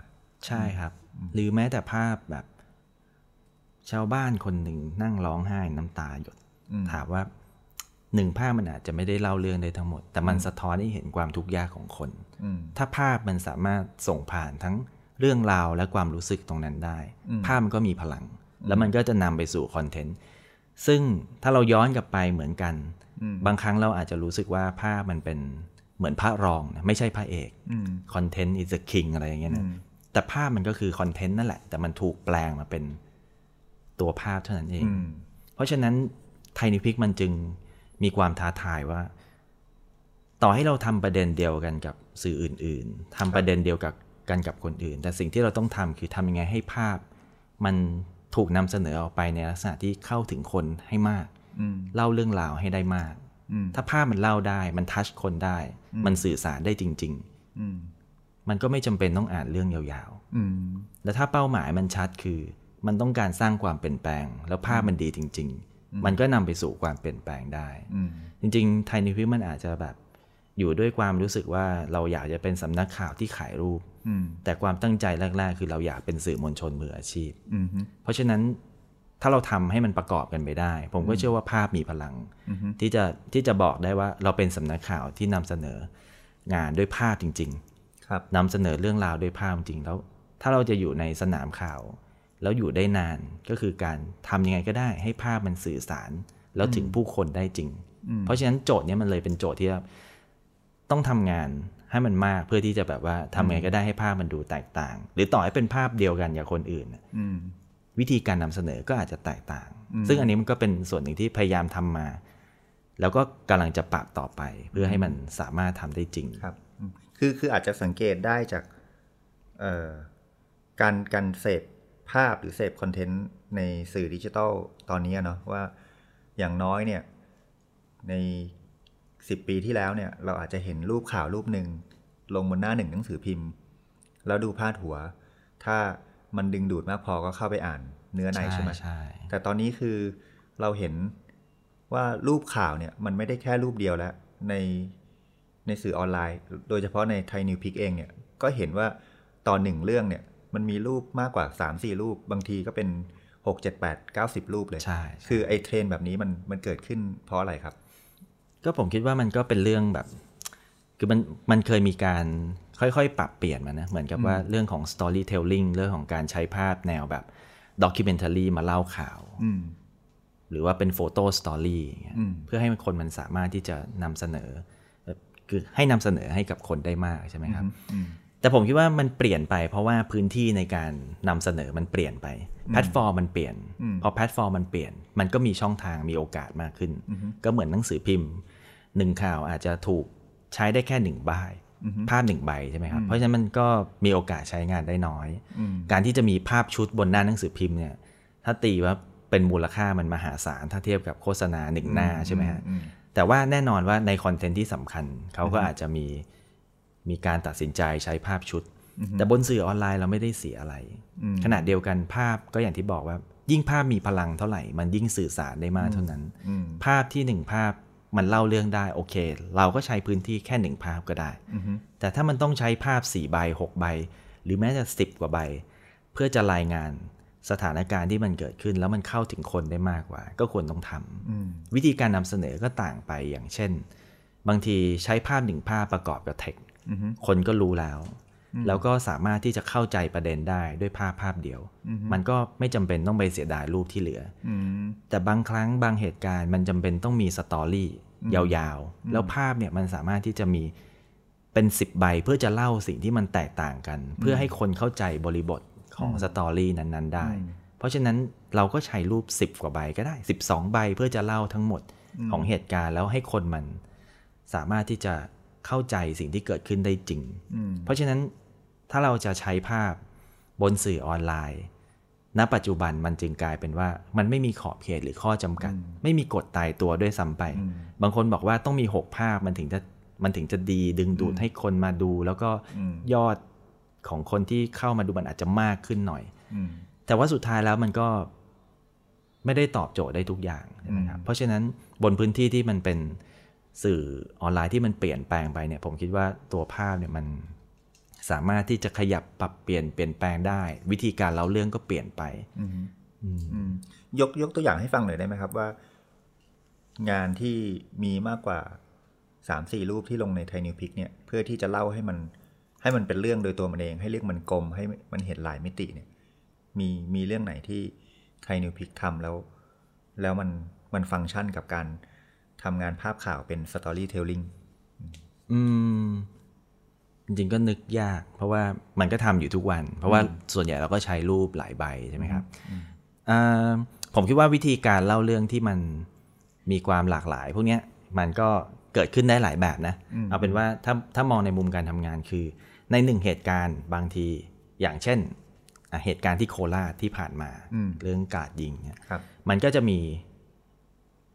ใช่ครับ หรือแม้แต่ภาพแบบ ชาวบ้านคนหนึ่งนั่งร้องไห้น้ำตาหยดอืมถามว่าหนึ่งภาพมันอาจจะไม่ได้เล่าเรื่องได้ทั้งหมด แต่มันสะท้อนให้เห็นความทุกข์ยากของคนอืมถ้าภาพมันสามารถส่งผ่านทั้ง เรื่องราวและความรู้สึกตรงนั้นได้ ภาพมันก็มีพลัง แล้วมันก็จะนำไปสู่คอนเทนต์ซึ่งถ้าเราย้อนกลับไปเหมือนกันอืมบางครั้งเราอาจจะรู้สึกว่าภาพมันเป็นเหมือนพระรองนะไม่ใช่พระเอกอืมคอนเทนต์ is the king อะไรอย่างเงี้ยนะอืมแต่ภาพมันก็คือคอนเทนต์นั่นแหละ แต่มันถูกแปลงมาเป็นตัวภาพเท่านั้นเองอืมเพราะฉะนั้นไทนิพิกมันจึงมีความท้าทายว่า ต่อให้เราทำประเด็นเดียวกันกับสื่ออื่น ๆทำประเด็นเดียวกับ กันกับคนอื่น แต่สิ่งที่เราต้องทำคือทำยังไงให้ภาพ มันถูกนำเสนอออกไปในลักษณะที่เข้าถึงคนให้มากอืมเล่าเรื่องราวให้ได้มากอืมถ้าภาพมันเล่าได้ มันทัชคนได้ มันสื่อสารได้จริงอืมๆมันก็ไม่จำเป็นต้องอ่านเรื่องยาวอืมๆแล้วถ้าเป้าหมายมันชัดคือ มันต้องการสร้างความเปลี่ยนแปลง แล้วภาพมันดีจริง ๆ มันก็นำไปสู่ความเปลี่ยนแปลงได้อืมจริง ๆ ไทยนิวพิมันอาจจะแบบ อยู่ด้วยความรู้สึกว่าเราอยากจะเป็นสำนักข่าวที่ขายรูปอืมแต่ความตั้งใจแรก ๆ คือเราอยากเป็นสื่อมวลชนมืออาชีพอืมเพราะฉะนั้นถ้าเราทำให้มันประกอบกันไปได้ ผมก็เชื่อว่าภาพมีพลัง ที่จะที่จะบอกได้ว่าเราเป็นสำนักข่าวที่นำเสนองานด้วยภาพจริงครับๆนำเสนอเรื่องราวด้วยภาพจริงแล้ว ถ้าเราจะอยู่ในสนามข่าว แล้วอยู่ได้นานก็คือการทำยังไงก็ได้ ให้ภาพมันสื่อสาร แล้วถึงผู้คนได้จริง เพราะฉะนั้นโจทย์เนี้ยมันเลยเป็นโจทย์ที่ว่า ต้องทำงานให้มันมากเพื่อที่จะแบบว่าทำยังไงก็ได้ให้ภาพมันดูแตกต่าง หรือต่อให้เป็นภาพเดียวกันกับคนอื่นน่ะอืมวิธีการนำเสนอก็อาจจะแตกต่าง ซึ่งอันนี้มันก็เป็นส่วนหนึ่งที่พยายามทำมา แล้วก็กำลังจะปรับต่อไป เพื่อให้มันสามารถทำได้จริงครับอืมคือคืออาจจะสังเกตได้จากเอ่อการการเสพภาพหรือเสพคอนเทนต์ในสื่อดิจิทัลตอนนี้อะเนาะว่าอย่างน้อยเนี่ยใน สิบปีที่แล้วเนี่ยเราอาจจะเห็นรูปข่าวรูปหนึ่งลงบนหน้าหนึ่งหนังสือพิมพ์ แล้วดูพาดหัว ถ้ามันดึงดูดมากพอก็เข้าไปอ่านเนื้อในใช่ไหมใช่แต่ตอนนี้คือเราเห็นว่ารูปข่าวเนี่ยมันไม่ได้แค่รูปเดียวแล้วในในสื่อออนไลน์ โดยเฉพาะในไทยนิวพิกเองเนี่ยก็เห็นว่าตอนหนึ่งเรื่องเนี่ยมันมีรูปมากกว่า 3 4 รูป บางทีก็เป็น 6 7 8 9 0 รูปเลย ใช่ คือไอ้เทรนด์แบบนี้มันมันเกิดขึ้นเพราะอะไรครับ ก็ผมคิดว่ามันก็เป็นเรื่องแบบ คือมันมันเคยมีการค่อยๆ ปรับเปลี่ยนมานะ เหมือนกับว่าเรื่องของ storytelling เรื่องของการใช้ภาพแนวแบบ documentary มาเล่าข่าวอืมหรือว่าเป็น photo story อย่างเงี้ยอืมเพื่อให้คนมันสามารถที่จะนำเสนอเอ่อคือให้นำเสนอให้กับคนได้มากใช่ไหมครับอืมแต่ผมคิดว่ามันเปลี่ยนไปเพราะว่าพื้นที่ในการนำเสนอมันเปลี่ยนไปแพลตฟอร์มมันเปลี่ยน พอแพลตฟอร์มมันเปลี่ยน มันก็มีช่องทางมีโอกาสมากขึ้น ก็เหมือนหนังสือพิมพ์ หนึ่งข่าวอาจจะถูกใช้ได้แค่หนึ่งใบภาพหนึ่งใบใช่ไหมครับ เพราะฉะนั้นมันก็มีโอกาสใช้งานได้น้อย การที่จะมีภาพชุดบนหน้าหนังสือพิมพ์เนี่ย ถ้าตีว่าเป็นมูลค่ามันมหาศาลถ้าเทียบกับโฆษณาหนึ่งหน้าใช่ไหมฮะอืมแต่ว่าแน่นอนว่าในคอนเทนต์ที่สำคัญเขาก็อาจจะมีมีการตัดสินใจใช้ภาพชุด แต่บนสื่อออนไลน์เราไม่ได้เสียอะไร ขณะเดียวกันภาพก็อย่างที่บอกว่า ยิ่งภาพมีพลังเท่าไหร่ มันยิ่งสื่อสารได้มากเท่านั้นอืมภาพที่หนึ่งภาพ มันเล่าเรื่องได้โอเค เราก็ใช้พื้นที่แค่หนึ่งภาพก็ได้อือฮึแต่ถ้ามันต้องใช้ภาพ4ใบ6ใบ หรือแม้แต่10 กว่าใบ เพื่อจะรายงานสถานการณ์ที่มันเกิดขึ้นแล้วมันเข้าถึงคนได้มากกว่า ก็ควรต้องทำอืมวิธีการนำเสนอก็ต่างไปอย่างเช่น บางทีใช้ภาพหนึ่งภาพประกอบกับเทคอือฮึคนก็รู้แล้ว แล้วก็สามารถที่จะเข้าใจประเด็นได้ด้วยภาพภาพเดียว มันก็ไม่จำเป็นต้องไปเสียดายรูปที่เหลือออืมแต่บางครั้งบางเหตุการณ์มันจำเป็นต้องมีสตอรี่ยาวๆ แล้วภาพเนี่ยมันสามารถที่จะมีเป็นสิบใบเพื่อจะเล่าสิ่งที่มันแตกต่างกัน เพื่อให้คนเข้าใจบริบทของสตอรี่นั้นๆ ได้ เพราะฉะนั้นเราก็ใช้รูป 10 กว่าใบก็ได้ 12 ใบเพื่อจะเล่าทั้งหมดของเหตุการณ์แล้วให้คนมันสามารถที่จะเข้าใจสิ่งที่เกิดขึ้นได้จริงอืมเพราะฉะนั้น ถ้าเราจะใช้ภาพบนสื่อออนไลน์ ณ ปัจจุบันมันจึงกลายเป็นว่า มันไม่มีขอบเขตหรือข้อจำกัด ไม่มีกฎตายตัวด้วยซ้ำไป บางคนบอกว่าต้องมี 6 ภาพมันถึงจะมันถึงจะดีดึงดูดให้คนมาดู แล้วก็ยอดของคนที่เข้ามาดูมันอาจจะมากขึ้นหน่อยอืมแต่ว่าสุดท้ายแล้วมันก็ไม่ได้ตอบโจทย์ได้ทุกอย่างใช่ไหมครับเพราะฉะนั้นบนพื้นที่ที่มันเป็นสื่อออนไลน์ที่มันเปลี่ยนแปลงไปเนี่ย ผมคิดว่าตัวภาพเนี่ยมัน สามารถที่จะขยับปรับเปลี่ยนเปลี่ยนแปลงได้ วิธีการเล่าเรื่องก็เปลี่ยนไปอืมยกยกตัวอย่างให้ฟังหน่อยได้ไหมครับว่า งานที่มีมากกว่าสามสี่รูปที่ลงในไทนิวพิกเนี่ยเพื่อที่จะเล่าให้มันให้มันเป็นเรื่องโดยตัวมันเองให้เรื่องมันกลมให้มันเห็นหลายมิติเนี่ย มีมีเรื่องไหนที่ Thai News Pix ทำแล้ว แล้วมันมันฟังก์ชันกับการทำงานภาพข่าวเป็น storytellingอืม จริงๆก็นึกยาก เพราะว่ามันก็ทำอยู่ทุกวัน เพราะว่าส่วนใหญ่เราก็ใช้รูปหลายใบใช่ไหมครับอ่าผมคิดว่าวิธีการเล่าเรื่องที่มันมีความหลากหลาย พวกเนี้ยมันก็เกิดขึ้นได้หลายแบบนะ เอาเป็นว่าถ้าถ้ามองในมุมการทำงานคือ ในหนึ่งเหตุการณ์บางทีอย่างเช่นอะเหตุการณ์ที่โคราชที่ผ่านมาอืมเรื่องกราดยิงเนี่ยครับมันก็จะมี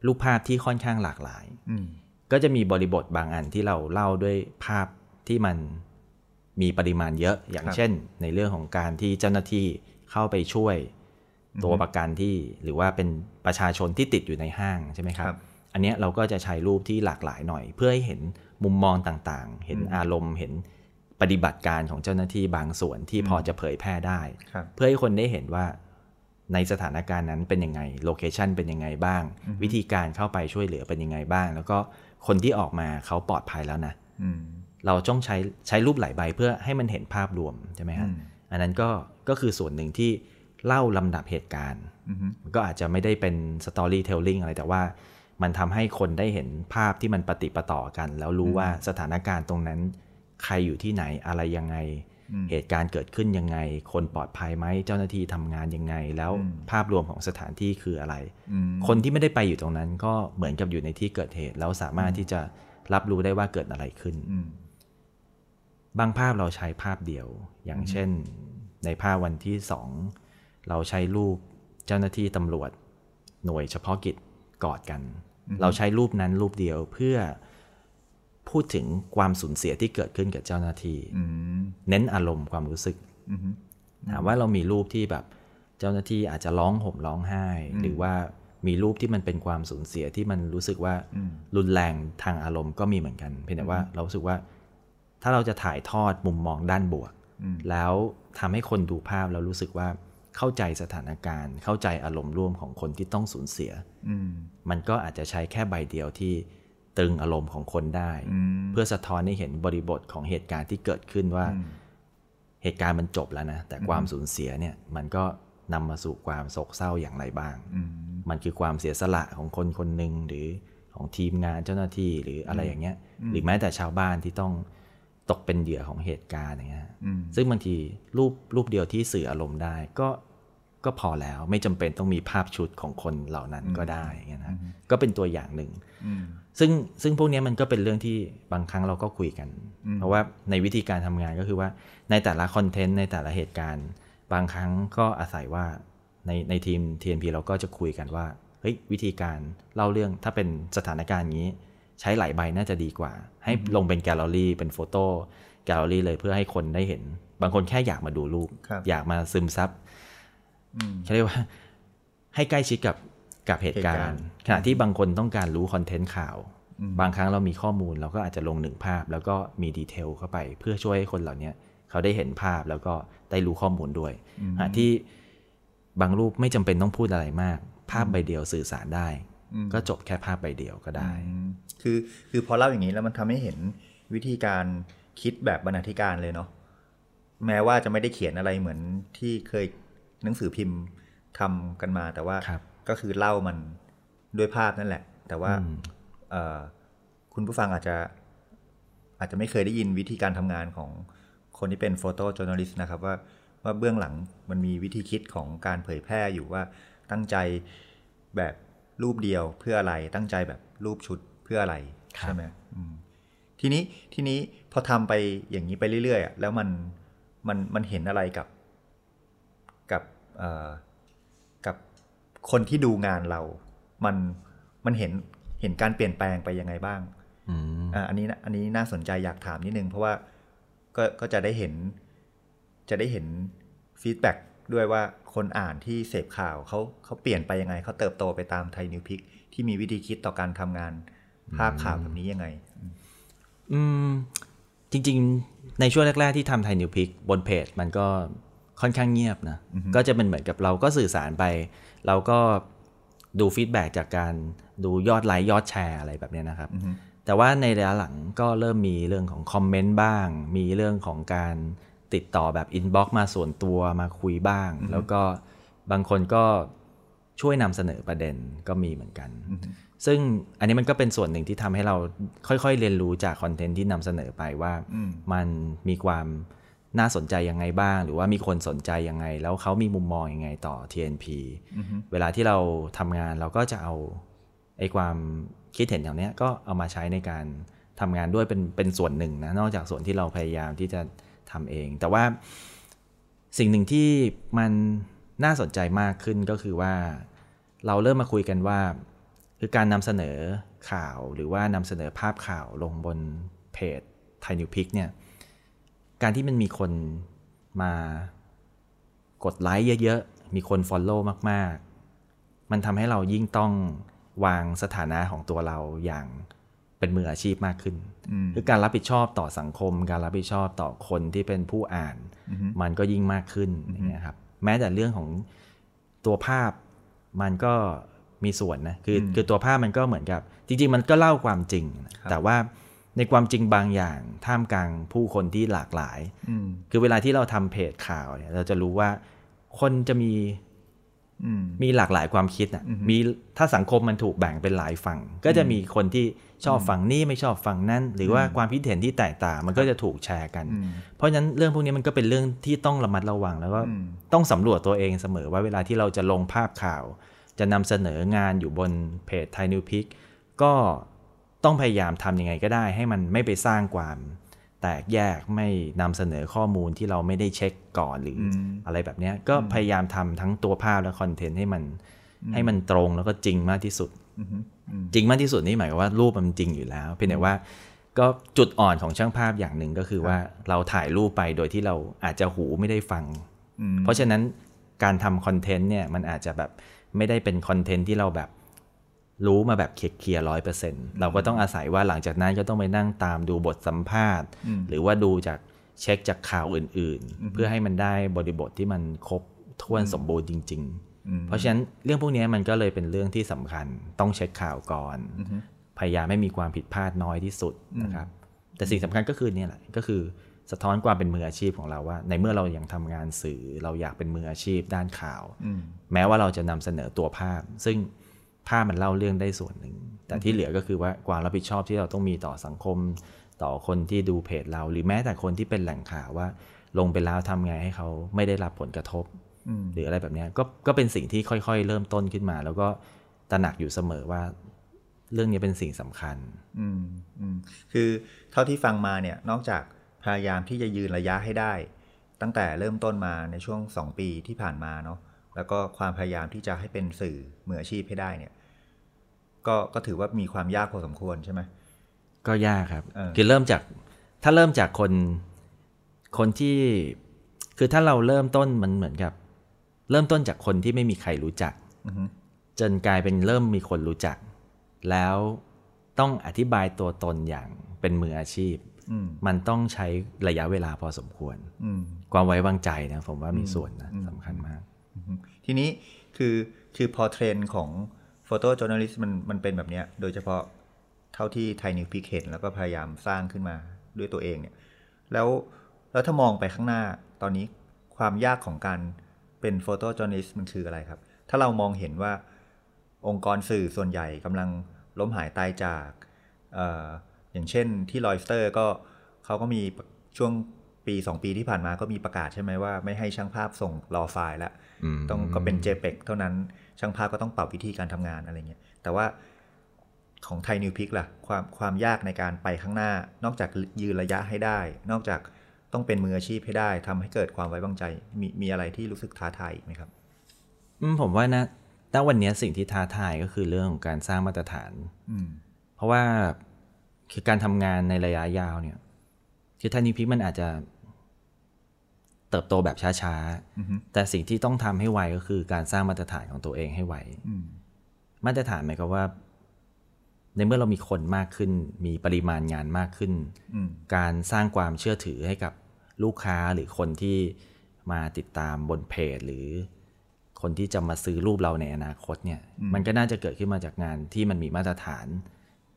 รูปภาพที่ค่อนข้างหลากหลายอืมก็จะมีบริบทบางอันที่เราเล่าด้วยภาพ ที่มันมีปริมาณเยอะอย่างครับเช่น ในเรื่องของการที่เจ้าหน้าที่เข้าไปช่วยตัวประกันที่หรือว่าเป็นประชาชนที่ติดอยู่ในห้างใช่ไหมครับครับอันเนี้ยเราก็จะใช้รูปที่หลากหลายหน่อย เพื่อให้เห็นมุมมองต่างๆ เห็นอารมณ์เห็นปฏิบัติการของเจ้าหน้าที่บางส่วนที่พอจะเผยแพร่ได้ครับเพื่อให้คนได้เห็นว่าในสถานการณ์นั้นเป็นยังไงโลเคชันเป็นยังไงบ้าง วิธีการเข้าไปช่วยเหลือเป็นยังไงบ้าง แล้วก็คนที่ออกมาเขาปลอดภัยแล้วนะอืม เราต้องใช้ใช้รูปหลายใบเพื่อให้มันเห็นภาพรวมใช่ไหมฮะอืมอันนั้นก็ก็คือส่วนหนึ่งที่เล่าลำดับเหตุการณ์อืมมันก็อาจจะไม่ได้เป็นสตอรี่เทลลิงอะไรแต่ว่ามันทำให้คนได้เห็นภาพที่มันปฏิปต่อกัน แล้วรู้ว่าสถานการณ์ตรงนั้น ใครอยู่ที่ไหนอะไรยังไง เหตุการณ์เกิดขึ้นยังไง คนปลอดภัยไหมเจ้าหน้าที่ทำงานยังไง แล้วภาพรวมของสถานที่คืออะไรอืมคนที่ไม่ได้ไปอยู่ตรงนั้น ก็เหมือนกับอยู่ในที่เกิดเหตุ แล้วสามารถที่จะรับรู้ได้ว่าเกิดอะไรขึ้นอืม บางภาพเราใช้ภาพเดียว อย่างเช่น ในภาพวันที่สองเราใช้รูปเจ้าหน้าที่ตำรวจ หน่วยเฉพาะกิจกอดกัน เราใช้รูปนั้นรูปเดียวเพื่อพูดถึงความสูญเสียที่เกิดขึ้นกับเจ้าหน้าที่อืมเน้นอารมณ์ความรู้สึกอืมถามว่าเรามีรูปที่แบบเจ้าหน้าที่อาจจะร้องห่มร้องไห้ หรือว่ามีรูปที่มันเป็นความสูญเสียที่มันรู้สึกว่ารุนแรงทางอารมณ์ก็มีเหมือนกัน เพียงแต่ว่าเรารู้สึกว่า ถ้าเราจะถ่ายทอดมุมมองด้านบวก แล้วทำให้คนดูภาพแล้วรู้สึกว่าเข้าใจสถานการณ์ เข้าใจอารมณ์ร่วมของคนที่ต้องสูญเสียอืมมันก็อาจจะใช้แค่ใบเดียวที่ตรึงอารมณ์ของคนได้อืมเพื่อสะท้อนให้เห็นบริบทของเหตุการณ์ที่เกิดขึ้นว่า เหตุการณ์มันจบแล้วนะ แต่ความสูญเสียเนี่ยมันก็นำมาสู่ความโศกเศร้าอย่างไรบ้างอืมมันคือความเสียสละของคนคนหนึ่งหรือของทีมงานเจ้าหน้าที่หรืออะไรอย่างเงี้ย หรือแม้แต่ชาวบ้านที่ต้อง ตกเป็นเหยื่อของเหตุการณ์อย่างเงี้ยอืมซึ่งบางทีรูปรูปเดียวที่สื่ออารมณ์ได้ก็ก็พอแล้วไม่จำเป็นต้องมีภาพชุดของคนเหล่านั้นก็ได้อย่างเงี้ยนะก็เป็นตัวอย่างหนึ่งอืมซึ่งซึ่งพวกเนี้ยมันก็เป็นเรื่องที่บางครั้งเราก็คุยกัน เพราะว่าในวิธีการทำงานก็คือว่าในแต่ละคอนเทนต์ในแต่ละเหตุการณ์ บางครั้งก็อาศัยว่าในในทีม TNP เราก็จะคุยกันว่าเฮ้ยวิธีการเล่าเรื่องถ้าเป็นสถานการณ์อย่างนี้ ใช้หลายใบน่าจะดีกว่า ให้ลงเป็นแกลเลอรี่เป็น photo gallery เลยเพื่อให้คนได้เห็น บางคนแค่อยากมาดูรูปครับอยากมาซึมซับอืมเขาเรียกว่า ให้ใกล้ชิดกับกับเหตุการณ์ณ์ ขณะที่บางคนต้องการรู้ content ข่าว บางครั้งเรามีข้อมูลเราก็อาจจะลงหนึ่งภาพ แล้วก็มี detail เข้าไป เพื่อช่วยให้คนเหล่าเนี้ยเขาได้เห็นภาพแล้วก็ได้รู้ข้อมูลด้วยขณะที่บางรูปไม่จำเป็นต้องพูดอะไรมาก ภาพใบเดียวสื่อสารได้ ก็จบแค่ภาพใบเดียวก็ได้อืมคือคือพอเล่าอย่างนี้แล้วมันทำให้เห็นวิธีการคิดแบบบรรณาธิการเลยเนาะแม้ว่าจะไม่ได้เขียนอะไรเหมือนที่เคยหนังสือพิมพ์ทำกันมาแต่ว่าครับก็คือเล่ามันด้วยภาพนั่นแหละ แต่ว่าอืมเอ่อคุณผู้ฟังอาจจะ อาจจะไม่เคยได้ยินวิธีการทำงานของคนที่เป็นโฟโต้จ o ร์น a ลิสต์นะครับว่าว่าเบื้องหลังมันมีวิธีคิดของการเผยแพร่อยู่ว่าตั้งใจแบบ รูปเดียวเพื่ออะไรตั้งใจแบบรูปชุดเพื่ออะไรครับใช่ไหมอืมทีนี้ทีนี้พอทำไปอย่างนี้ไปเรื่อยๆอะแล้วมันมันมันเห็นอะไรกับกับเอ่อกับคนที่ดูงานเรา มันมันเห็นเห็นการเปลี่ยนแปลงไปยังไงบ้างอืมอะอันนี้นะอันนี้น่าสนใจอยากถามนิดนึง เพราะว่าก็ก็จะได้เห็น จะได้เห็น feedback ด้วยว่าคนอ่านที่เสพข่าวเขาเขาเปลี่ยนไปยังไงเขาเติบโตไปตาม Thai News Pix ที่มีวิธีคิดต่อการทำงานภาพข่าวแบบนี้ยังไง อืม จริง ๆ ในช่วงแรก ๆ ที่ทำ Thai News Pix บนเพจมันก็ค่อนข้างเงียบนะ ก็จะเป็นเหมือนกับเราก็สื่อสารไป เราก็ดู feedback จากการดูยอดไลค์ยอดแชร์อะไรแบบเนี้ยนะครับ แต่ว่าในระยะหลังก็เริ่มมีเรื่องของ comment บ้าง มีเรื่องของการ ติดต่อแบบ inbox มาส่วนตัวมาคุยบ้าง แล้วก็บางคนก็ช่วยนำเสนอประเด็นก็มีเหมือนกัน ซึ่งอันนี้มันก็เป็นส่วนหนึ่งที่ทำให้เราค่อยๆ เรียนรู้จาก content ที่นำเสนอไปว่าอืมมันมีความน่าสนใจยังไงบ้าง หรือว่ามีคนสนใจยังไง แล้วเขามีมุมมองยังไงต่อ TNP เวลาที่เราทำงานเราก็จะเอาไอ้ความคิดเห็นอย่างเนี้ยก็เอามาใช้ในการทำงานด้วยเป็นเป็นส่วนหนึ่งนะนอกจากส่วนที่เราพยายามที่จะ ทำเอง แต่ว่าสิ่งหนึ่งที่มันน่าสนใจมากขึ้นก็คือว่า เราเริ่มมาคุยกันว่าคือการนำเสนอข่าวหรือว่านำเสนอภาพข่าวลงบนเพจ Thai News Pix เนี่ยการที่มันมีคนมากดไลค์เยอะๆ มีคน follow มาก ๆ มันทำให้เรายิ่งต้องวางสถานะของตัวเราอย่าง เป็นมืออาชีพมากขึ้น คือการรับผิดชอบต่อสังคม การรับผิดชอบต่อคนที่เป็นผู้อ่าน มันก็ยิ่งมากขึ้นอย่างเงี้ยครับ แม้แต่เรื่องของตัวภาพมันก็มีส่วนนะ คืออคือตัวภาพมันก็เหมือนกับ จริง ๆ มันก็เล่าความจริงนะแต่ว่าในความจริงบางอย่างท่ามกลางผู้คนที่หลากหลายอืมคือเวลาที่เราทำเพจข่าวเนี่ยเราจะรู้ว่าคนจะมีอื มมีหลากหลายความคิดอะมีถ้าสังคมมันถูกแบ่งเป็นหลายฝั่ง ก็จะมีคนที่ชอบฝั่งนี้ไม่ชอบฝั่งนั้น หรือว่าความคิดเห็นที่แตกต่างมันก็จะถูกแชร์กันอืมเพราะฉะนั้นเรื่องพวกนี้มันก็เป็นเรื่องที่ต้องระมัดระวังแล้วก็อืมต้องสำรวจตัวเองเสมอว่าเวลาที่เราจะลงภาพข่าว จะนำเสนองานอยู่บนเพจไทยนิวพิกก็ต้องพยายามทำยังไงก็ได้ ให้มันไม่ไปสร้างความ แตกแยกไม่นำเสนอข้อมูลที่เราไม่ได้เช็คก่อนหรืออมอะไรแบบเนี้ยก็พยายามทำทั้งตัวภาพและคอนเทนต์ให้มันให้มันตรงแล้วก็จริงมากที่สุดอืมอืมจริงมากที่สุดนี่หมายความว่ารูปมันจริงอยู่แล้ว เพียงแต่ว่าก็จุดอ่อนของช่างภาพอย่างหนึ่งก็คือว่าเราถ่ายรูปไปโดยที่เราอาจจะหูไม่ได้ฟังอืมเพราะฉะนั้นการทำคอนเทนต์เนี่ยมันอาจจะแบบไม่ได้เป็นคอนเทนต์ที่เราแบบ รู้มาแบบเคลียร์ร้อยเปอร์เซ็นต์เราก็ต้องอาศัยว่าหลังจากนั้นก็ต้องไปนั่งตามดูบทสัมภาษณ์ หรือว่าดูจากเช็คจากข่าวอื่น ๆ เพื่อให้มันได้บริบทที่มันครบถ้วนสมบูรณ์จริง ๆ เพราะฉะนั้นเรื่องพวกนี้มันก็เลยเป็นเรื่องที่สำคัญ ต้องเช็คข่าวก่อน พยายามไม่มีความผิดพลาดน้อยที่สุดนะครับ แต่สิ่งสำคัญก็คือเนี่ยแหละก็คือสะท้อนความเป็นมืออาชีพของเราว่า ในเมื่อเรายังทำงานสื่อเราอยากเป็นมืออาชีพด้านข่าว แม้ว่าเราจะนำเสนอตัวภาพ ซึ่ง ภาพมันเล่าเรื่องได้ส่วนหนึ่ง แต่ที่เหลือก็คือว่าความรับผิดชอบที่เราต้องมีต่อสังคม ต่อคนที่ดูเพจเรา หรือแม้แต่คนที่เป็นแหล่งข่าวว่า ลงไปแล้วทำไงให้เขาไม่ได้รับผลกระทบ หรืออะไรแบบเนี้ยก็ก็เป็นสิ่งที่ค่อยๆ เริ่มต้นขึ้นมา แล้วก็ตระหนักอยู่เสมอว่าเรื่องนี้เป็นสิ่งสำคัญอืมอืมคือเท่าที่ฟังมาเนี่ยนอกจากพยายามที่จะยืนระยะให้ได้ ตั้งแต่เริ่มต้นมาในช่วงสองปีที่ผ่านมาเนาะ แล้วก็ความพยายามที่จะให้เป็นสื่อมืออาชีพให้ได้เนี่ย ก็ก็ถือว่ามีความยากพอสมควรใช่ไหมก็ยากครับเออคือเริ่มจากถ้าเริ่มจากคนคนที่คือถ้าเราเริ่มต้นมันเหมือนกับ เริ่มต้นจากคนที่ไม่มีใครรู้จักอือฮึจนกลายเป็นเริ่มมีคนรู้จัก แล้วต้องอธิบายตัวตนอย่างเป็นมืออาชีพอืมมันต้องใช้ระยะเวลาพอสมควรอืมความไว้วางใจนะผมว่ามีส่วนนะสำคัญมากอืม ทีนี้คือคือพอเทรนของโฟโต้จ o ร์น a ลิสมันมันเป็นแบบเนี้ยโดยเฉพาะเท่าที่ไทยนิวพิกเห็นแล้วก็พยายามสร้างขึ้นมาด้วยตัวเองเนี่ยแล้วแล้วถ้ามองไปข้างหน้าตอนนี้ความยากของการเป็น photojournalist มันคืออะไรครับ ถ้าเรามองเห็นว่าองค์กรสื่อส่วนใหญ่กำลังล้มหายตายจากออย่างเช่นที่รอยสเตอร์ก็เขาก็มีช่วง ปี 2 ปีที่ผ่านมาก็มีประกาศใช่ไหมว่าไม่ให้ช่างภาพส่ง raw file แล้วต้องก็เป็น JPEG เท่านั้นช่างภาพก็ต้องปรับวิธีการทำงานอะไรเงี้ยแต่ว่าของไทยนิวพิกล่ะความความยากในการไปข้างหน้า นอกจากยืนระยะให้ได้ นอกจากต้องเป็นมืออาชีพให้ได้ทำให้เกิดความไว้วางใจ มีมีอะไรที่รู้สึกท้าทายไหมครับผมว่านะณวันนี้สิ่งที่ท้าทายก็คือเรื่องของการสร้างมาตรฐานเพราะว่าคือการทำงานในระยะยาวเนี่ย คือไทยนิวพิกมันอาจจะเติบโตแบบช้าๆ แต่สิ่งที่ต้องทำให้ไวก็คือการสร้างมาตรฐานของตัวเองให้ไวมาตรฐานหมายความว่า ในเมื่อเรามีคนมากขึ้น มีปริมาณงานมากขึ้น การสร้างความเชื่อถือให้กับลูกค้าหรือคนที่มาติดตามบนเพจหรือคนที่จะมาซื้อรูปเราในอนาคตเนี่ย มันก็น่าจะเกิดขึ้นมาจากงานที่มันมีมาตรฐาน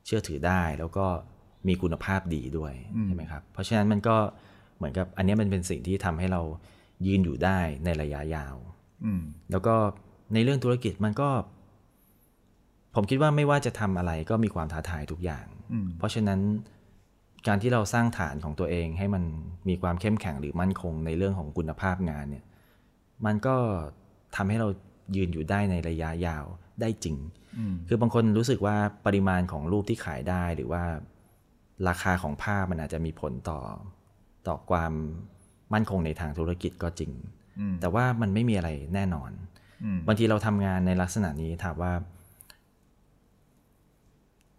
เชื่อถือได้ แล้วก็ มีคุณภาพดีด้วยใช่ไหมครับ เพราะฉะนั้นมันก็เหมือนกับอันนี้มันเป็นสิ่งที่ทำให้เรายืนอยู่ได้ในระยะยาวแล้วก็ในเรื่องธุรกิจมันก็ ผมคิดว่าไม่ว่าจะทำอะไรก็มีความท้าทายทุกอย่าง เพราะฉะนั้นการที่เราสร้างฐานของตัวเองให้มันมีความเข้มแข็งหรือมั่นคงในเรื่องของคุณภาพงานเนี่ย มันก็ทำให้เรายืนอยู่ได้ในระยะยาวได้จริง คือบางคนรู้สึกว่าปริมาณของรูปที่ขายได้หรือว่า ราคาของภาพมันอาจจะมีผลต่อ ต่อความมั่นคงในทางธุรกิจก็จริง แต่ว่ามันไม่มีอะไรแน่นอน บางทีเราทำงานในลักษณะนี้ถามว่า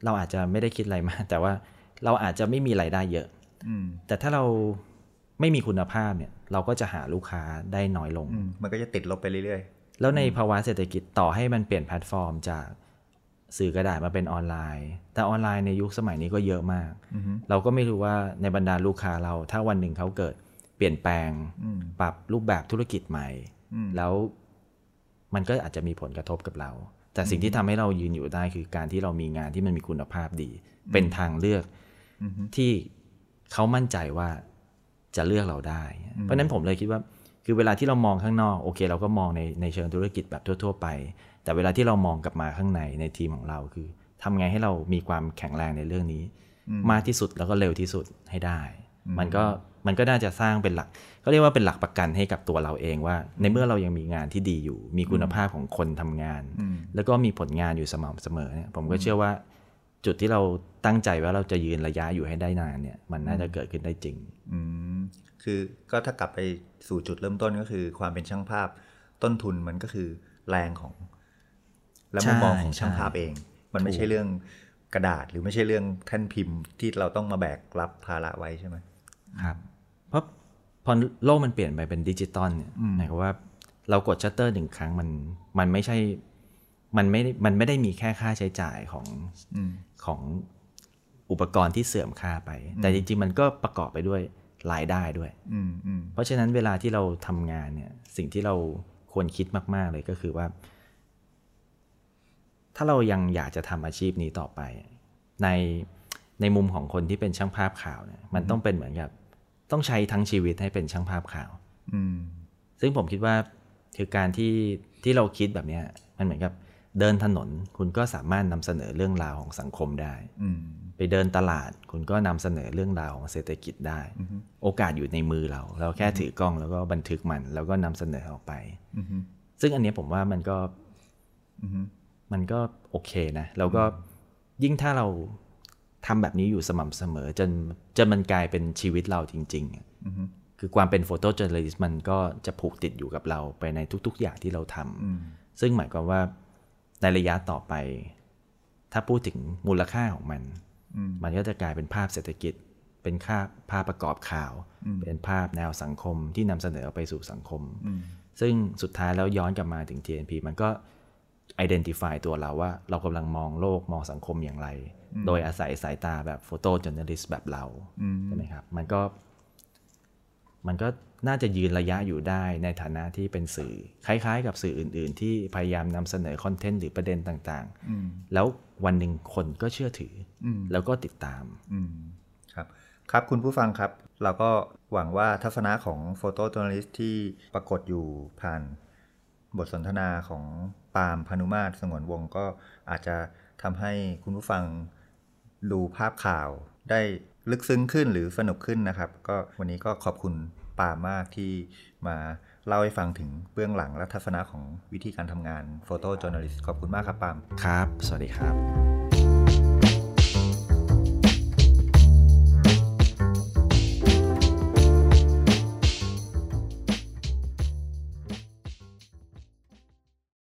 เราอาจจะไม่ได้คิดอะไรมาก แต่ว่าเราอาจจะไม่มีไรายได้เยอะแต่ถ้าเราไม่มีคุณภาพเนี่ย เราก็จะหาลูกค้าได้น้อยลง มันก็จะติดลบไปเรื่อยๆ แล้วในภาวะเศรษฐกิจต่อให้มันเปลี่ยนแพลตฟอร์มจาก สื่อกระดาษมาเป็นออนไลน์ แต่ออนไลน์ในยุคสมัยนี้ก็เยอะมาก เราก็ไม่รู้ว่าในบรรดาลูกค้าเราถ้าวันหนึ่งเขาเกิดเปลี่ยนแปลง ปรับรูปแบบธุรกิจใหม่ แล้วมันก็อาจจะมีผลกระทบกับเรา แต่สิ่งที่ทำให้เรายืนอยู่ได้คือการที่เรามีงานที่มันมีคุณภาพดี เป็นทางเลือกที่เขามั่นใจว่าจะเลือกเราได้ เพราะนั้นผมเลยคิดว่า คือเวลาที่เรามองข้างนอกโอเค เราก็มองในในเชิงธุรกิจแบบทั่ว ๆ ไป แต่เวลาที่เรามองกลับมาข้างในในทีมของเราคือทำไงให้เรามีความแข็งแรงในเรื่องนี้ มากที่สุดแล้วก็เร็วที่สุดให้ได้ มันก็มันก็น่าจะสร้างเป็นหลักก็เรียกว่าเป็นหลักประกันให้กับตัวเราเองว่า ในเมื่อเรายังมีงานที่ดีอยู่ มีคุณภาพของคนทำงาน แล้วก็มีผลงานอยู่สม่ำเสมอเนี่ยผมก็เชื่อว่า จุดที่เราตั้งใจว่าเราจะยืนระยะอยู่ให้ได้นานเนี่ย มันน่าจะเกิดขึ้นได้จริงอืคือก็ถ้ากลับไปสู่จุดเริ่มต้นก็คือ ความเป็นช่างภาพต้นทุนมันก็คือแรงของ และมุมมองของช่างภาพเอง มันไม่ใช่เรื่องกระดาษหรือไม่ใช่เรื่องแท่นพิมพ์ที่เราต้องมาแบกรับภาระไว้ใช่ไหมครับ เพราะพอโลกมันเปลี่ยนไปเป็นดิจิตอลเนี่ยหมายความว่าเรากดชัตเตอร์หนึ่งครั้งมันมันไม่ใช่มันไม่มันไม่ได้มีแค่ค่าใช้จ่ายของของอุปกรณ์ที่เสื่อมค่าไป แต่จริง ๆ มันก็ประกอบไปด้วยรายได้ด้วยเพราะฉะนั้นเวลาที่เราทำงานเนี่ยสิ่งที่เราควรคิดมาก ๆ เลยก็คือว่า ถ้าเรายังอยากจะทำอาชีพนี้ต่อไป ในในมุมของคนที่เป็นช่างภาพข่าวเนี่ยมันต้องเป็นเหมือนกับ ต้องใช้ทั้งชีวิตให้เป็นช่างภาพข่าว อืซึ่งผมคิดว่าคือการที่ที่เราคิดแบบนี้มันเหมือนกับเดินถนนคุณก็สามารถนำเสนอเรื่องราวของสังคมได้ไปเดินตลาดคุณก็นำเสนอเรื่องราวของเศรษฐกิจได้ โอกาสอยู่ในมือเรา เราแค่ถือกล้องแล้วก็บันทึกมัน แล้วก็นำเสนอออกไปซึ่งอันนี้ผมว่ามันก็ มันก็โอเคนะแล้วก็ยิ่งถ้าเราทำแบบนี้อยู่สม่ำเสมอ จนจนมันกลายเป็นชีวิตเราจริง ๆ คือความเป็น photojournalist มันก็จะผูกติดอยู่กับเราไปในทุก ๆ อย่างที่เราทำซึ่งหมายความว่าในระยะต่อไป ถ้าพูดถึงมูลค่าของมัน มันก็จะกลายเป็นภาพเศรษฐกิจ เป็นภาพภาพประกอบข่าว เป็นภาพแนวสังคมที่นำเสนอไปสู่สังคม ซึ่งสุดท้ายแล้วย้อนกลับมาถึง TNP มันก็ identify ตัวเราว่าเรากำลังมองโลกมองสังคมอย่างไร โดยอาศัยสายตาแบบโฟโต้จ o u r n a l i s t แบบเราใช่ไหมครับ มันก็ มันก็น่าจะยืนระยะอยู่ได้ในฐานะที่เป็นสื่อ คล้ายๆ กับสื่ออื่น ๆ ที่พยายามนำเสนอคอนเทนต์หรือประเด็นต่างๆ แล้ววันหนึ่งคนก็เชื่อถือ แล้วก็ติดตามครับ ครับคุณผู้ฟังครับ เราก็หวังว่าทัศนะของโฟโต้จ u r n a l i s t ที่ปรากฏอยู่ผ่านบทสนทนาของ ปาล์มพานุมาตรสงวนวงก็อาจจะทำให้คุณผู้ฟังดูภาพข่าวได้ลึกซึ้งขึ้นหรือสนุกขึ้นนะครับ ก็วันนี้ก็ขอบคุณปาล์มมากที่มาเล่าให้ฟังถึงเบื้องหลังและทัศนะของวิธีการทำงานโฟโต้จ u r n a l i s t ขอบคุณมากครับปาล์มครับ สวัสดีครับ